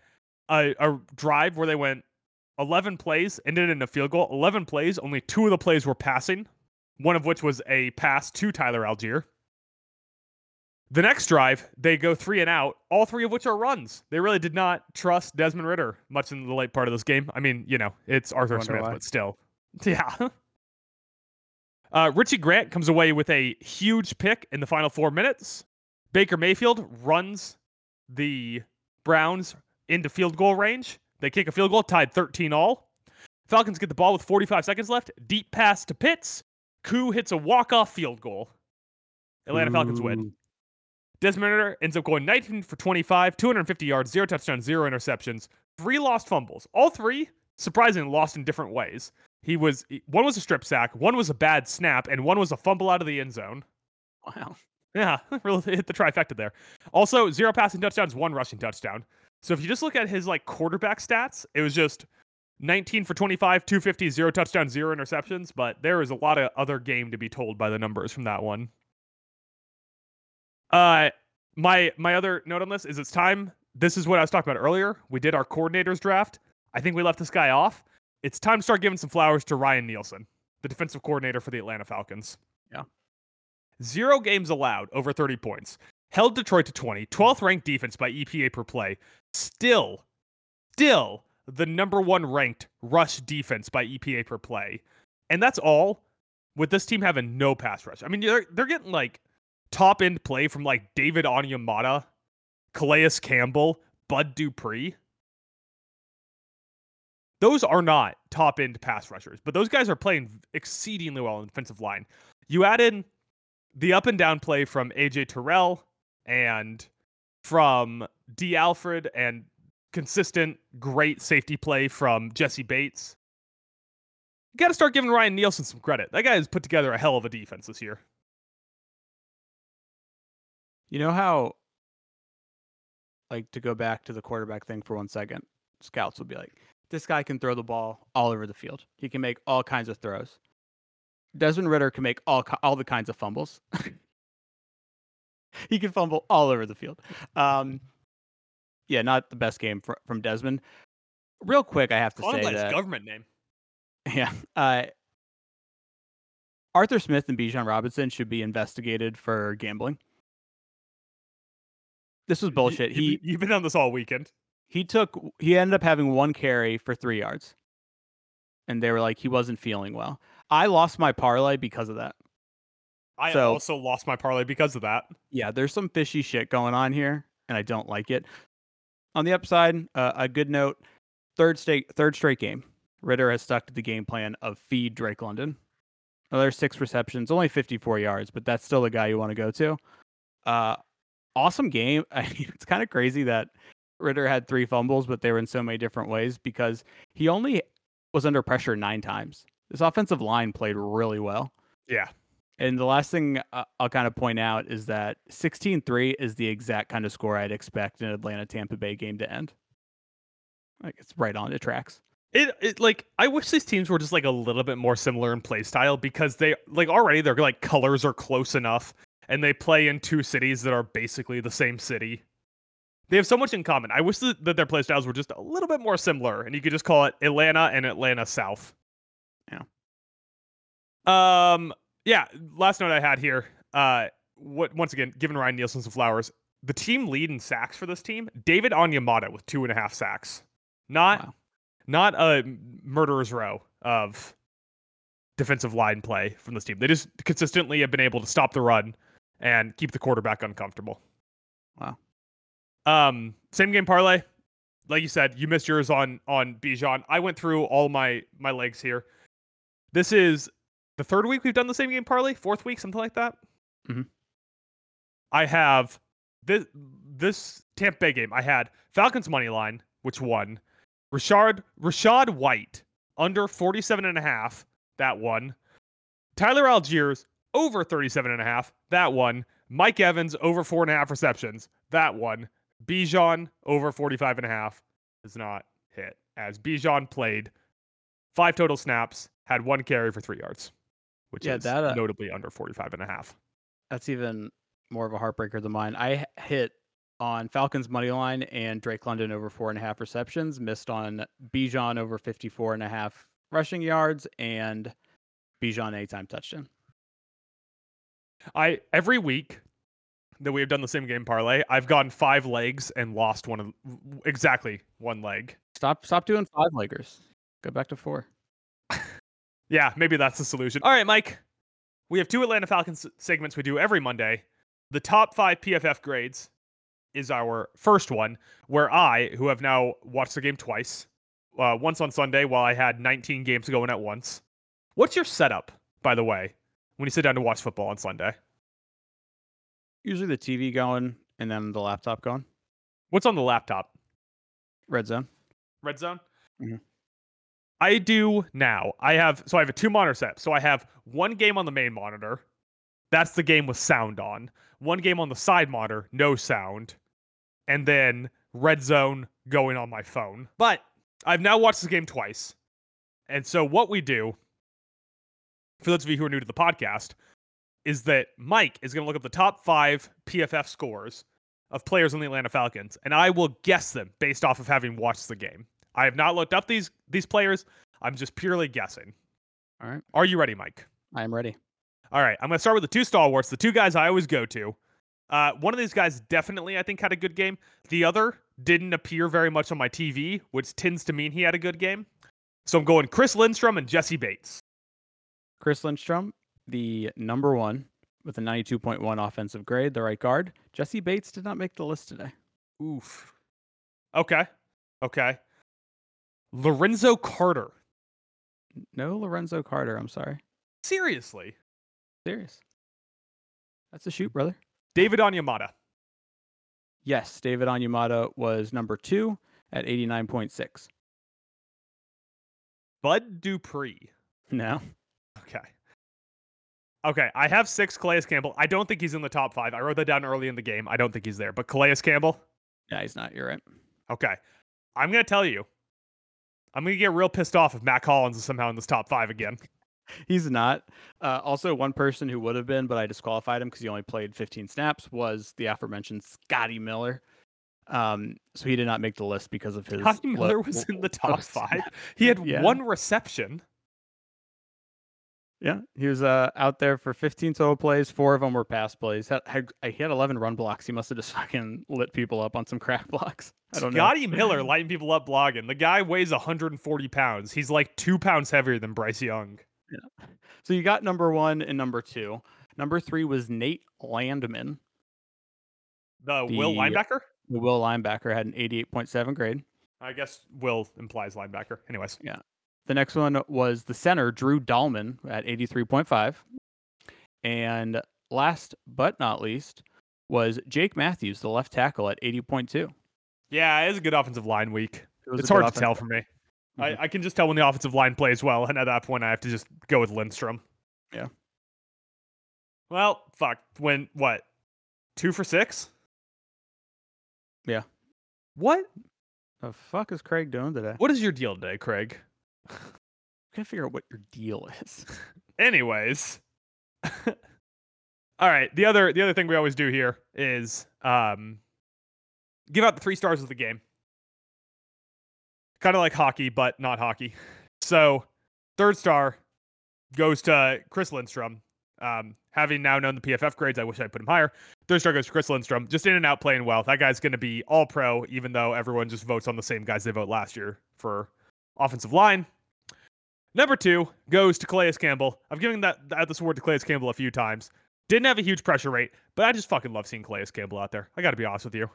a, a drive where they went 11 plays, ended in a field goal. 11 plays, only two of the plays were passing, one of which was a pass to Tyler Allgeier. The next drive, they go three and out, all three of which are runs. They really did not trust Desmond Ridder much in the late part of this game. I mean, you know, it's Arthur Smith, why. but still. Yeah. Uh, Richie Grant comes away with a huge pick in the final four minutes. Baker Mayfield runs the Browns into field goal range. They kick a field goal, tied 13 all. Falcons get the ball with 45 seconds left. Deep pass to Pitts. Koo hits a walk-off field goal. Atlanta Falcons win. Ooh. Desmond Ridder ends up going 19 for 25, 250 yards, zero touchdowns, zero interceptions, three lost fumbles. All three, surprisingly, lost in different ways. He was one was a strip sack, one was a bad snap, and one was a fumble out of the end zone. Wow. Yeah, really hit the trifecta there. Also, zero passing touchdowns, one rushing touchdown. So if you just look at his like quarterback stats, it was just 19 for 25, 250, zero touchdowns, zero interceptions. But there is a lot of other game to be told by the numbers from that one. Uh, my my other note on this is it's time. This is what I was talking about earlier. We did our coordinators draft. I think we left this guy off. It's time to start giving some flowers to Ryan Nielsen, the defensive coordinator for the Atlanta Falcons. Yeah. Zero games allowed over 30 points. Held Detroit to 20, 12th ranked defense by EPA per play. Still, still the number one ranked rush defense by EPA per play. And that's all with this team having no pass rush. I mean, they're, they're getting like top end play from like David Onyemata, Calais Campbell, Bud Dupree. Those are not top end pass rushers, but those guys are playing exceedingly well on the defensive line. You add in the up and down play from AJ Terrell and from Dee Alford and consistent great safety play from Jessie Bates. You got to start giving Ryan Nielsen some credit. That guy has put together a hell of a defense this year. You know how, like, to go back to the quarterback thing for one second, scouts will be like, this guy can throw the ball all over the field. He can make all kinds of throws. Desmond Ridder can make all all the kinds of fumbles. he can fumble all over the field. Um, yeah, not the best game fr- from Desmond. Real quick, I have to him say that government name. yeah, uh, Arthur Smith and Bijan Robinson should be investigated for gambling. This was bullshit. You, He you've been on this all weekend. he took he ended up having one carry for three yards, and they were like he wasn't feeling well. I lost my parlay because of that. I So- also lost my parlay because of that. yeah, there's some fishy shit going on here, and I don't like it. On the upside, uh, a good note: third straight third straight game, Ridder has stuck to the game plan of feed Drake London. Another six receptions, only 54 yards, but that's still the guy you want to go to. Uh, awesome game. I mean, it's kind of crazy that Ridder had three fumbles, but they were in so many different ways because he only was under pressure nine times. This offensive line played really well. Yeah. And the last thing uh, I'll kind of point out is that 16 3 is the exact kind of score I'd expect an Atlanta Tampa Bay game to end. Like it's right on the tracks. It, it like I wish these teams were just like a little bit more similar in play style because they like already their like colors are close enough and they play in two cities that are basically the same city. They have so much in common. I wish that, that their play styles were just a little bit more similar and you could just call it Atlanta and Atlanta South. Yeah. Um yeah, last note I had here. Uh what once again, giving Ryan Nielsen some flowers. The team lead in sacks for this team, David Onyemata with two and a half sacks. Not Wow. not a murderer's row of defensive line play from this team. They just consistently have been able to stop the run and keep the quarterback uncomfortable. Wow. Um, same game parlay. Like you said, you missed yours on on Bijan. I went through all my my legs here. This is the third week we've done the same game parlay, fourth week, something like that. Mhm. I have this this Tampa Bay game. I had Falcons money line, which won. Rashard Rachaad White under 47 and a half, that one. Tyler Algiers over 37 and a half, that one. Mike Evans over four and a half receptions, that one. Bijan over 45 and a half does not hit as Bijan played five total snaps, had one carry for three yards, which Yeah, is that, uh, notably under 45 and a half. That's even more of a heartbreaker than mine. I hit on Falcons money line and Drake London over four and a half receptions, missed on Bijan over 54 and a half rushing yards, and Bijan anytime touchdown. I every week that we have done the same game parlay, I've gotten five legs and lost one of exactly one leg. Stop stop doing five leggers. Go back to four. Yeah, maybe that's the solution. All right, Mike. We have two Atlanta Falcons segments we do every Monday. The top five PFF grades is our first one, where I, who have now watched the game twice, uh, once on Sunday while I had 19 games going at once. What's your setup, by the way, when you sit down to watch football on Sunday? Usually the TV going and then the laptop going. What's on the laptop? Red zone. Red Zone. Mhm. I do now. I have so I have a two monitor set. So I have one game on the main monitor. That's the game with sound on. One game on the side monitor, no sound, and then Red Zone going on my phone. But I've now watched this game twice, and so what we do, for those of you who are new to the podcast, is that Mike is going to look up the top five PFF scores of players on the Atlanta Falcons, and I will guess them based off of having watched the game. I have not looked up these these players. I'm just purely guessing. All right. Are you ready, Mike? I am ready. All right, I'm going to start with the two stalwarts, the two guys I always go to. Uh, one of these guys definitely, I think, had a good game. The other didn't appear very much on my TV, which tends to mean he had a good game. So I'm going Chris Lindstrom and Jessie Bates. Chris Lindstrom, the number one with a 92.1 offensive grade, the right guard. Jessie Bates did not make the list today. Oof. Okay. Okay. Lorenzo Carter. No Lorenzo Carter. I'm sorry. Seriously. Serious. That's a shoot, brother. David Onyemata. Yes, David Onyemata was number two at 89.6. Bud Dupree. No. Okay. Okay, I have six Calais Campbell. I don't think he's in the top five. I wrote that down early in the game. I don't think he's there. But Calais Campbell, Yeah, he's not. You're right. okay. I'm gonna tell you. I'm gonna get real pissed off if Matt Collins is somehow in this top five again. He's not. Uh, also, one person who would have been, but I disqualified him because he only played 15 snaps, was the aforementioned Scotty Miller. Um, so he did not make the list because of his. Scotty Miller was in the top five. He had Yeah. one reception. Yeah, he was uh, out there for 15 total plays. Four of them were pass plays. Had, had, he had 11 run blocks. He must have just fucking lit people up on some crack blocks. I don't Scotty know. Miller lighting people up blogging. The guy weighs 140 pounds. He's like two pounds heavier than Bryce Young. Yeah. So you got number one and number two. Number three was Nate Landman. The, Will linebacker? The Will linebacker had an 88.7 grade. I guess Will implies linebacker. Anyways. The next one was the center, Drew Dalman, at 83.5. And last but not least was Jake Matthews, the left tackle, at 80.2. Yeah, it was a good offensive line week. It It's hard to tell for me. Mhm. I, I can just tell when the offensive line plays well, and at that point, I have to just go with Lindstrom. Yeah. Well, fuck. When what? Two for six? Yeah. What? The fuck is Craig doing today? What is your deal today, Craig? can't figure out what your deal is. Anyways. All right. The other the other thing we always do here is um give out the three stars of the game. Kind of like hockey, but not hockey. So third star goes to Chris Lindstrom. Um, having now known the PFF grades, I wish I put him higher. Third star goes to Chris Lindstrom. Just in and out playing well. That guy's going to be all pro, even though everyone just votes on the same guys they vote last year for offensive line. Number two goes to Calais Campbell. I've given that, that this award to Calais Campbell a few times. Didn't have a huge pressure rate, but I just fucking love seeing Calais Campbell out there. I got to be honest with you.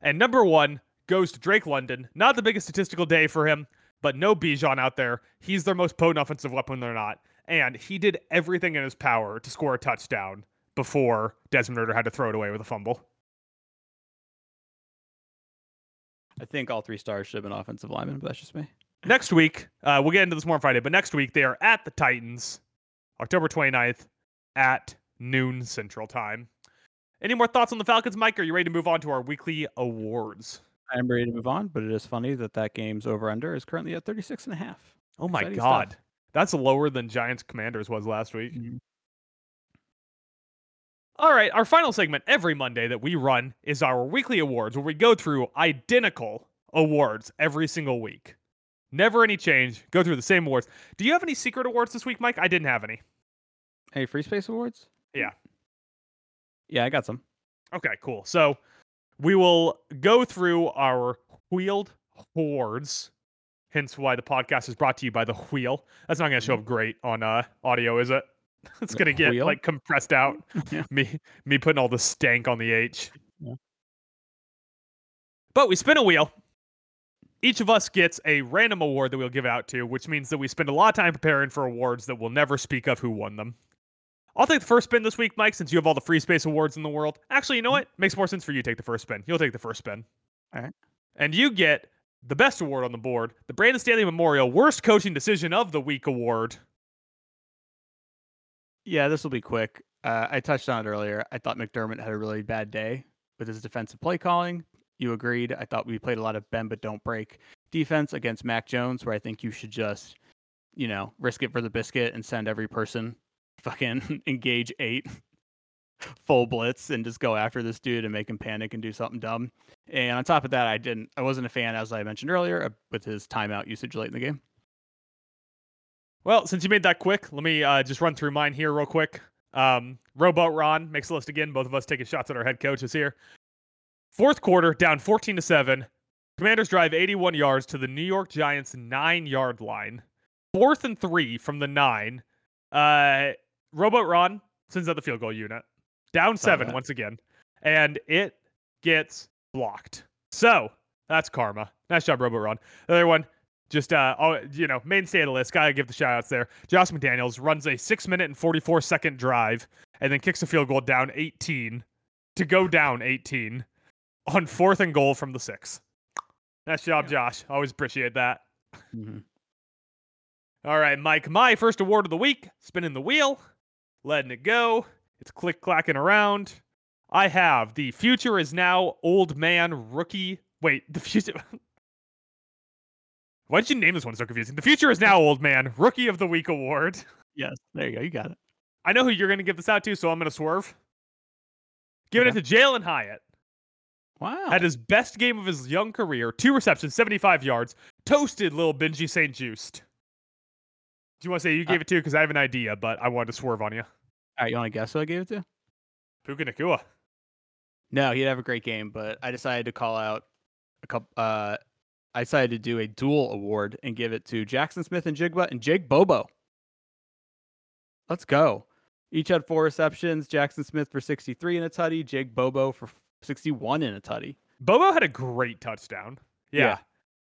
And number one goes to Drake London. Not the biggest statistical day for him, but no Bijan out there. He's their most potent offensive weapon they're not. And he did everything in his power to score a touchdown before Desmond Ridder had to throw it away with a fumble. I think all three stars should have been offensive linemen, but that's just me. Next week, uh, we'll get into this more on Friday, but next week they are at the Titans, October 29th at noon Central Time. Any more thoughts on the Falcons, Mike? Are you ready to move on to our weekly awards? I am ready to move on, but it is funny that that game's over under is currently at 36 and a half. Oh my Exciting God. stuff. That's lower than Giants Commanders was last week. Mhm. All right, our final segment every Monday that we run is our weekly awards where we go through identical awards every single week. Never any change, go through the same awards. Do you have any secret awards this week, Mike? I didn't have any. Hey, Free Space Awards? Yeah. Yeah, I got some. Okay, cool. So we will go through our wheeled awards, hence why the podcast is brought to you by the wheel. That's not going to show up great on uh, audio, is it? It's going to get wheel? like compressed out. Yeah. Me me putting all the stank on the H. Yeah. But we spin a wheel. Each of us gets a random award that we'll give out to, which means that we spend a lot of time preparing for awards that we'll never speak of who won them. I'll take the first spin this week, Mike, since you have all the free space awards in the world. Actually, you know what? Makes more sense for you to take the first spin. You'll take the first spin. All right. And you get the best award on the board, the Brandon Staley Memorial Worst Coaching Decision of the Week award. Yeah, this will be quick. Uh, I touched on it earlier. I thought McDermott had a really bad day with his defensive play calling. You agreed. I thought we played a lot of bend but don't break defense against Mac Jones, where I think you should just, you know, risk it for the biscuit and send every person fucking engage eight full blitz and just go after this dude and make him panic and do something dumb. And on top of that, I didn't. I wasn't a fan, as I mentioned earlier, uh, with his timeout usage late in the game. Well, since you made that quick, let me uh, just run through mine here real quick. Um, Rowboat Ron makes the list again. Both of us taking shots at our head coaches here. Fourth quarter, down 14 to 7. Commanders drive 81 yards to the New York Giants nine yard line. Fourth and three from the nine. Uh, Rowboat Ron sends out the field goal unit. Down seven once again. And it gets blocked. So that's karma. Nice job, Rowboat Ron. The other one, just uh oh, you know mainstay of the list gotta give the shout outs there josh mcdaniels runs a six minute and 44 second drive and then kicks a field goal down 18 to go down 18 on fourth and goal from the six nice job Yeah. josh always appreciate that Mm-hmm. all right mike my first award of the week spinning the wheel letting it go it's click clacking around i have the future is now old man rookie wait the future Why did you name this one so confusing? The future is now old man rookie of the week award. Yes, there you go. You got it. I know who you're going to give this out to, so I'm going to swerve. Giving Okay. it to Jalin Hyatt. Wow. Had his best game of his young career. Two receptions, 75 yards. Toasted little Benjie St. Juste. Do you want to say you gave it to? Because I have an idea, but I wanted to swerve on you. All right, you want to guess who I gave it to? Puka Nacua. No, he'd have a great game, but I decided to call out a couple. Uh, I decided to do a dual award and give it to Jaxon Smith-Njigba and Jake Bobo. Let's go. Each had four receptions. Jaxon Smith for 63 in a tutty. Jake Bobo for 61 in a tutty. Bobo had a great touchdown. Yeah.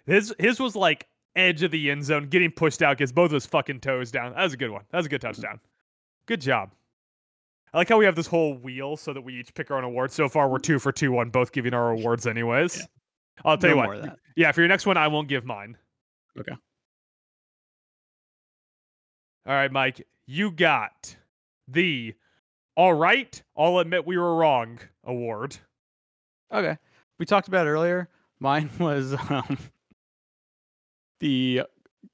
His his was like edge of the end zone, getting pushed out, gets both of his fucking toes down. That was a good one. That was a good touchdown. Good job. I like how we have this whole wheel so that we each pick our own award. So far, we're two for two on both giving our awards, anyways. Yeah. I'll tell No you what. Yeah, for your next one, I won't give mine. Okay. All right, Mike, you got the all right, I'll admit we were wrong award. Okay. We talked about earlier. Mine was um, the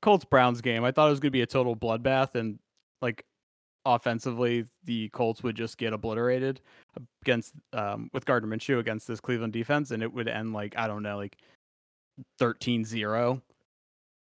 Colts Browns game. I thought it was going to be a total bloodbath and like offensively the Colts would just get obliterated against um, with Gardner Minshew against this Cleveland defense and it would end like I don't know like 13-0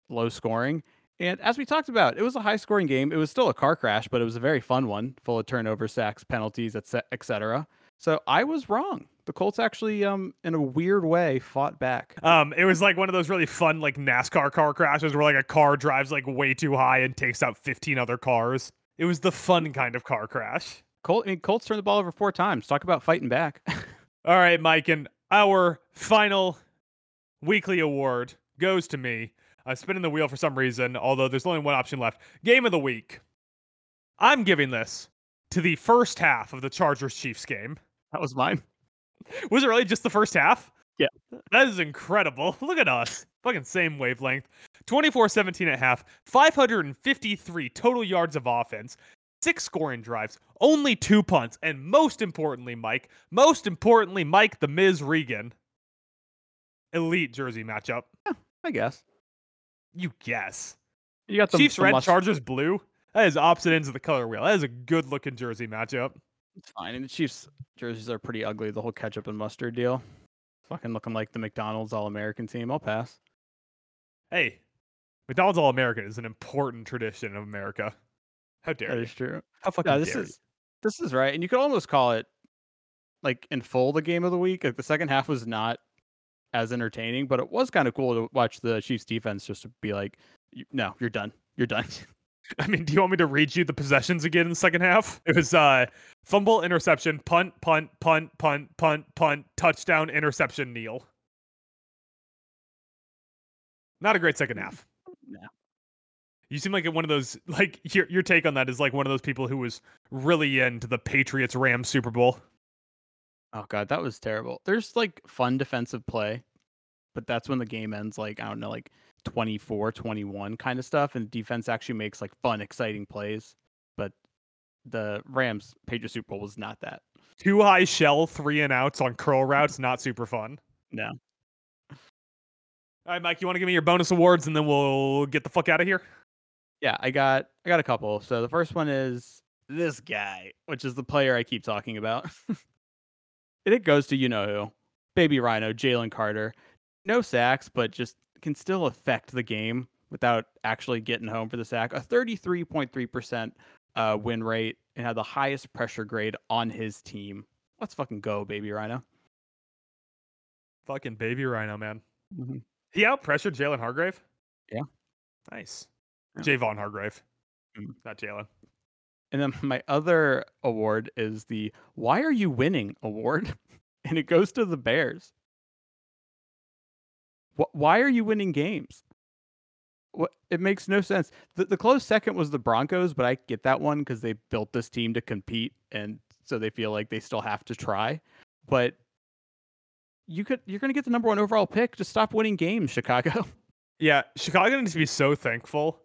low scoring. And as we talked about, it was a high scoring game. It was still a car crash, but it was a very fun one, full of turnover, sacks, penalties, etc. So I was wrong. The Colts actually, um, in a weird way, fought back. Um, it was like one of those really fun like NASCAR car crashes where like a car drives like way too high and takes out 15 other cars. It was the fun kind of car crash. Colt, I mean, Colts turned the ball over four times. Talk about fighting back. All right, Mike, and our final weekly award goes to me. I'm spinning the wheel for some reason, although there's only one option left. Game of the week. I'm giving this to the first half of the Chargers Chiefs game. That was mine. Was it really just the first half? Yeah. That is incredible. Look at us. Fucking same wavelength. 24 17 at half, 553 total yards of offense, six scoring drives, only two punts, and most importantly, Mike, most importantly, Mike the Miz Regan. Elite jersey matchup. I guess You guess. you got the Chiefs red, must- Chargers blue. That is opposite ends of the color wheel. That is a good looking jersey matchup. It's fine. And the Chiefs jerseys are pretty ugly. The whole ketchup and mustard deal, fucking looking like the McDonald's All American team. I'll pass. Hey, McDonald's All American is an important tradition of America. How dare That you? is true. How fucking Yeah, this dare is this is right, and you could almost call it like in full the game of the week. Like the second half was not as entertaining, but it was kind of cool to watch the Chiefs defense just to be like, "No, you're done. You're done." I mean, do you want me to read you the possessions again in the second half? It was uh fumble, interception, punt, punt, punt, punt, punt, punt, touchdown, interception, kneel. Not a great second half. No. You seem like one of those like your your take on that is like one of those people who was really into the Patriots Rams Super Bowl. oh god, that was terrible. There's like fun defensive play, but that's when the game ends like I don't know, like 24, 21 kind of stuff, and defense actually makes like fun, exciting plays. But the Rams Patriots Super Bowl was not that. Two high shell, three and outs on curl routes, not super fun. No. All right, Mike, you want to give me your bonus awards and then we'll get the fuck out of here? Yeah, I got I got a couple. So the first one is this guy, which is the player I keep talking about. and it goes to you know who, baby Rhino, Jalen Carter. No sacks, but just can still affect the game without actually getting home for the sack. A 33.3% uh, win rate and had the highest pressure grade on his team. Let's fucking go, baby Rhino. Fucking baby rhino, man. Mhm. He out pressured Jalen Hargrave? Yeah. Nice. Yeah. Javon Hargrave. Mm. Not Jalen. And then my other award is the Why Are You Winning award. And it goes to the Bears. Wh- Why are you winning games? What it makes no sense. The, the close second was the Broncos, but I get that one because they built this team to compete, and so they feel like they still have to try. But you could you're gonna get the number one overall pick. Just stop winning games, Chicago. Yeah, Chicago needs to be so thankful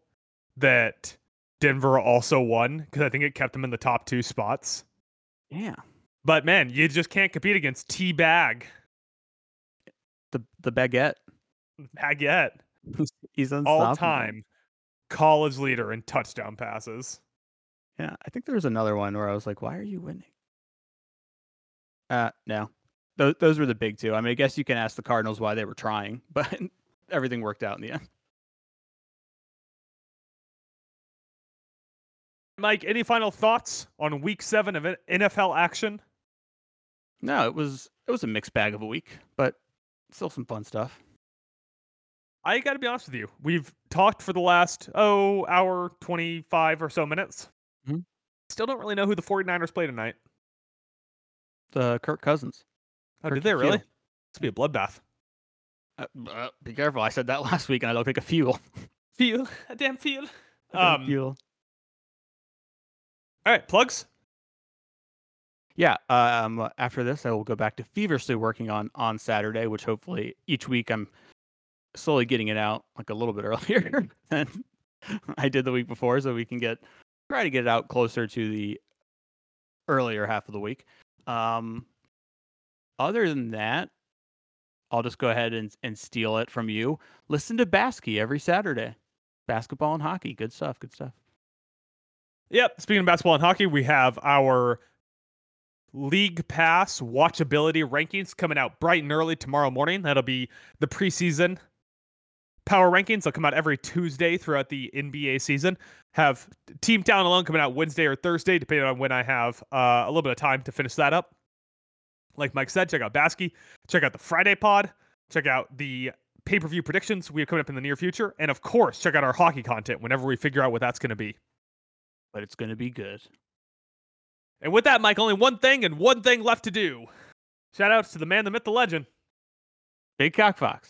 that Denver also won because I think it kept them in the top two spots. Yeah. But man, you just can't compete against T Bag. The the baguette. Baguette. He's. All time college leader in touchdown passes. Yeah, I think there was another one where I was like, "Why are you winning?" Uh, no, those those were the big two. I mean, I guess you can ask the Cardinals why they were trying, but everything worked out in the end. Mike, any final thoughts on week seven of NFL action? No, it was it was a mixed bag of a week, but still some fun stuff. I got to be honest with you. We've talked for the last oh hour 25 or so minutes. Mhm. Still don't really know who the 49ers play tonight. The Kirk Cousins. Oh, Turkey did they really? Field. This be a bloodbath. Uh, uh, be careful! I said that last week, and I look like a fuel. Feel a damn feel. A damn Um, fuel. All right, plugs. Yeah. Um. After this, I will go back to feverishly working on on Saturday, which hopefully each week I'm slowly getting it out like a little bit earlier than I did the week before, so we can get try to get it out closer to the earlier half of the week. Um. Other than that, I'll just go ahead and and steal it from you. Listen to Baskey every Saturday. Basketball and hockey, good stuff. Good stuff. Yep. Speaking of basketball and hockey, we have our league pass watchability rankings coming out bright and early tomorrow morning. That'll be the preseason power rankings. They'll come out every Tuesday throughout the NBA season. Have Team Talent Alone coming out Wednesday or Thursday, depending on when I have uh, a little bit of time to finish that up. Like Mike said, check out Baskey. Check out the Friday pod. Check out the pay per view predictions we have coming up in the near future. And of course, check out our hockey content whenever we figure out what that's going to be. But it's gonna be good. And with that, Mike, only one thing and one thing left to do. Shout outs to the man, the myth, the legend. Big Cock Fox.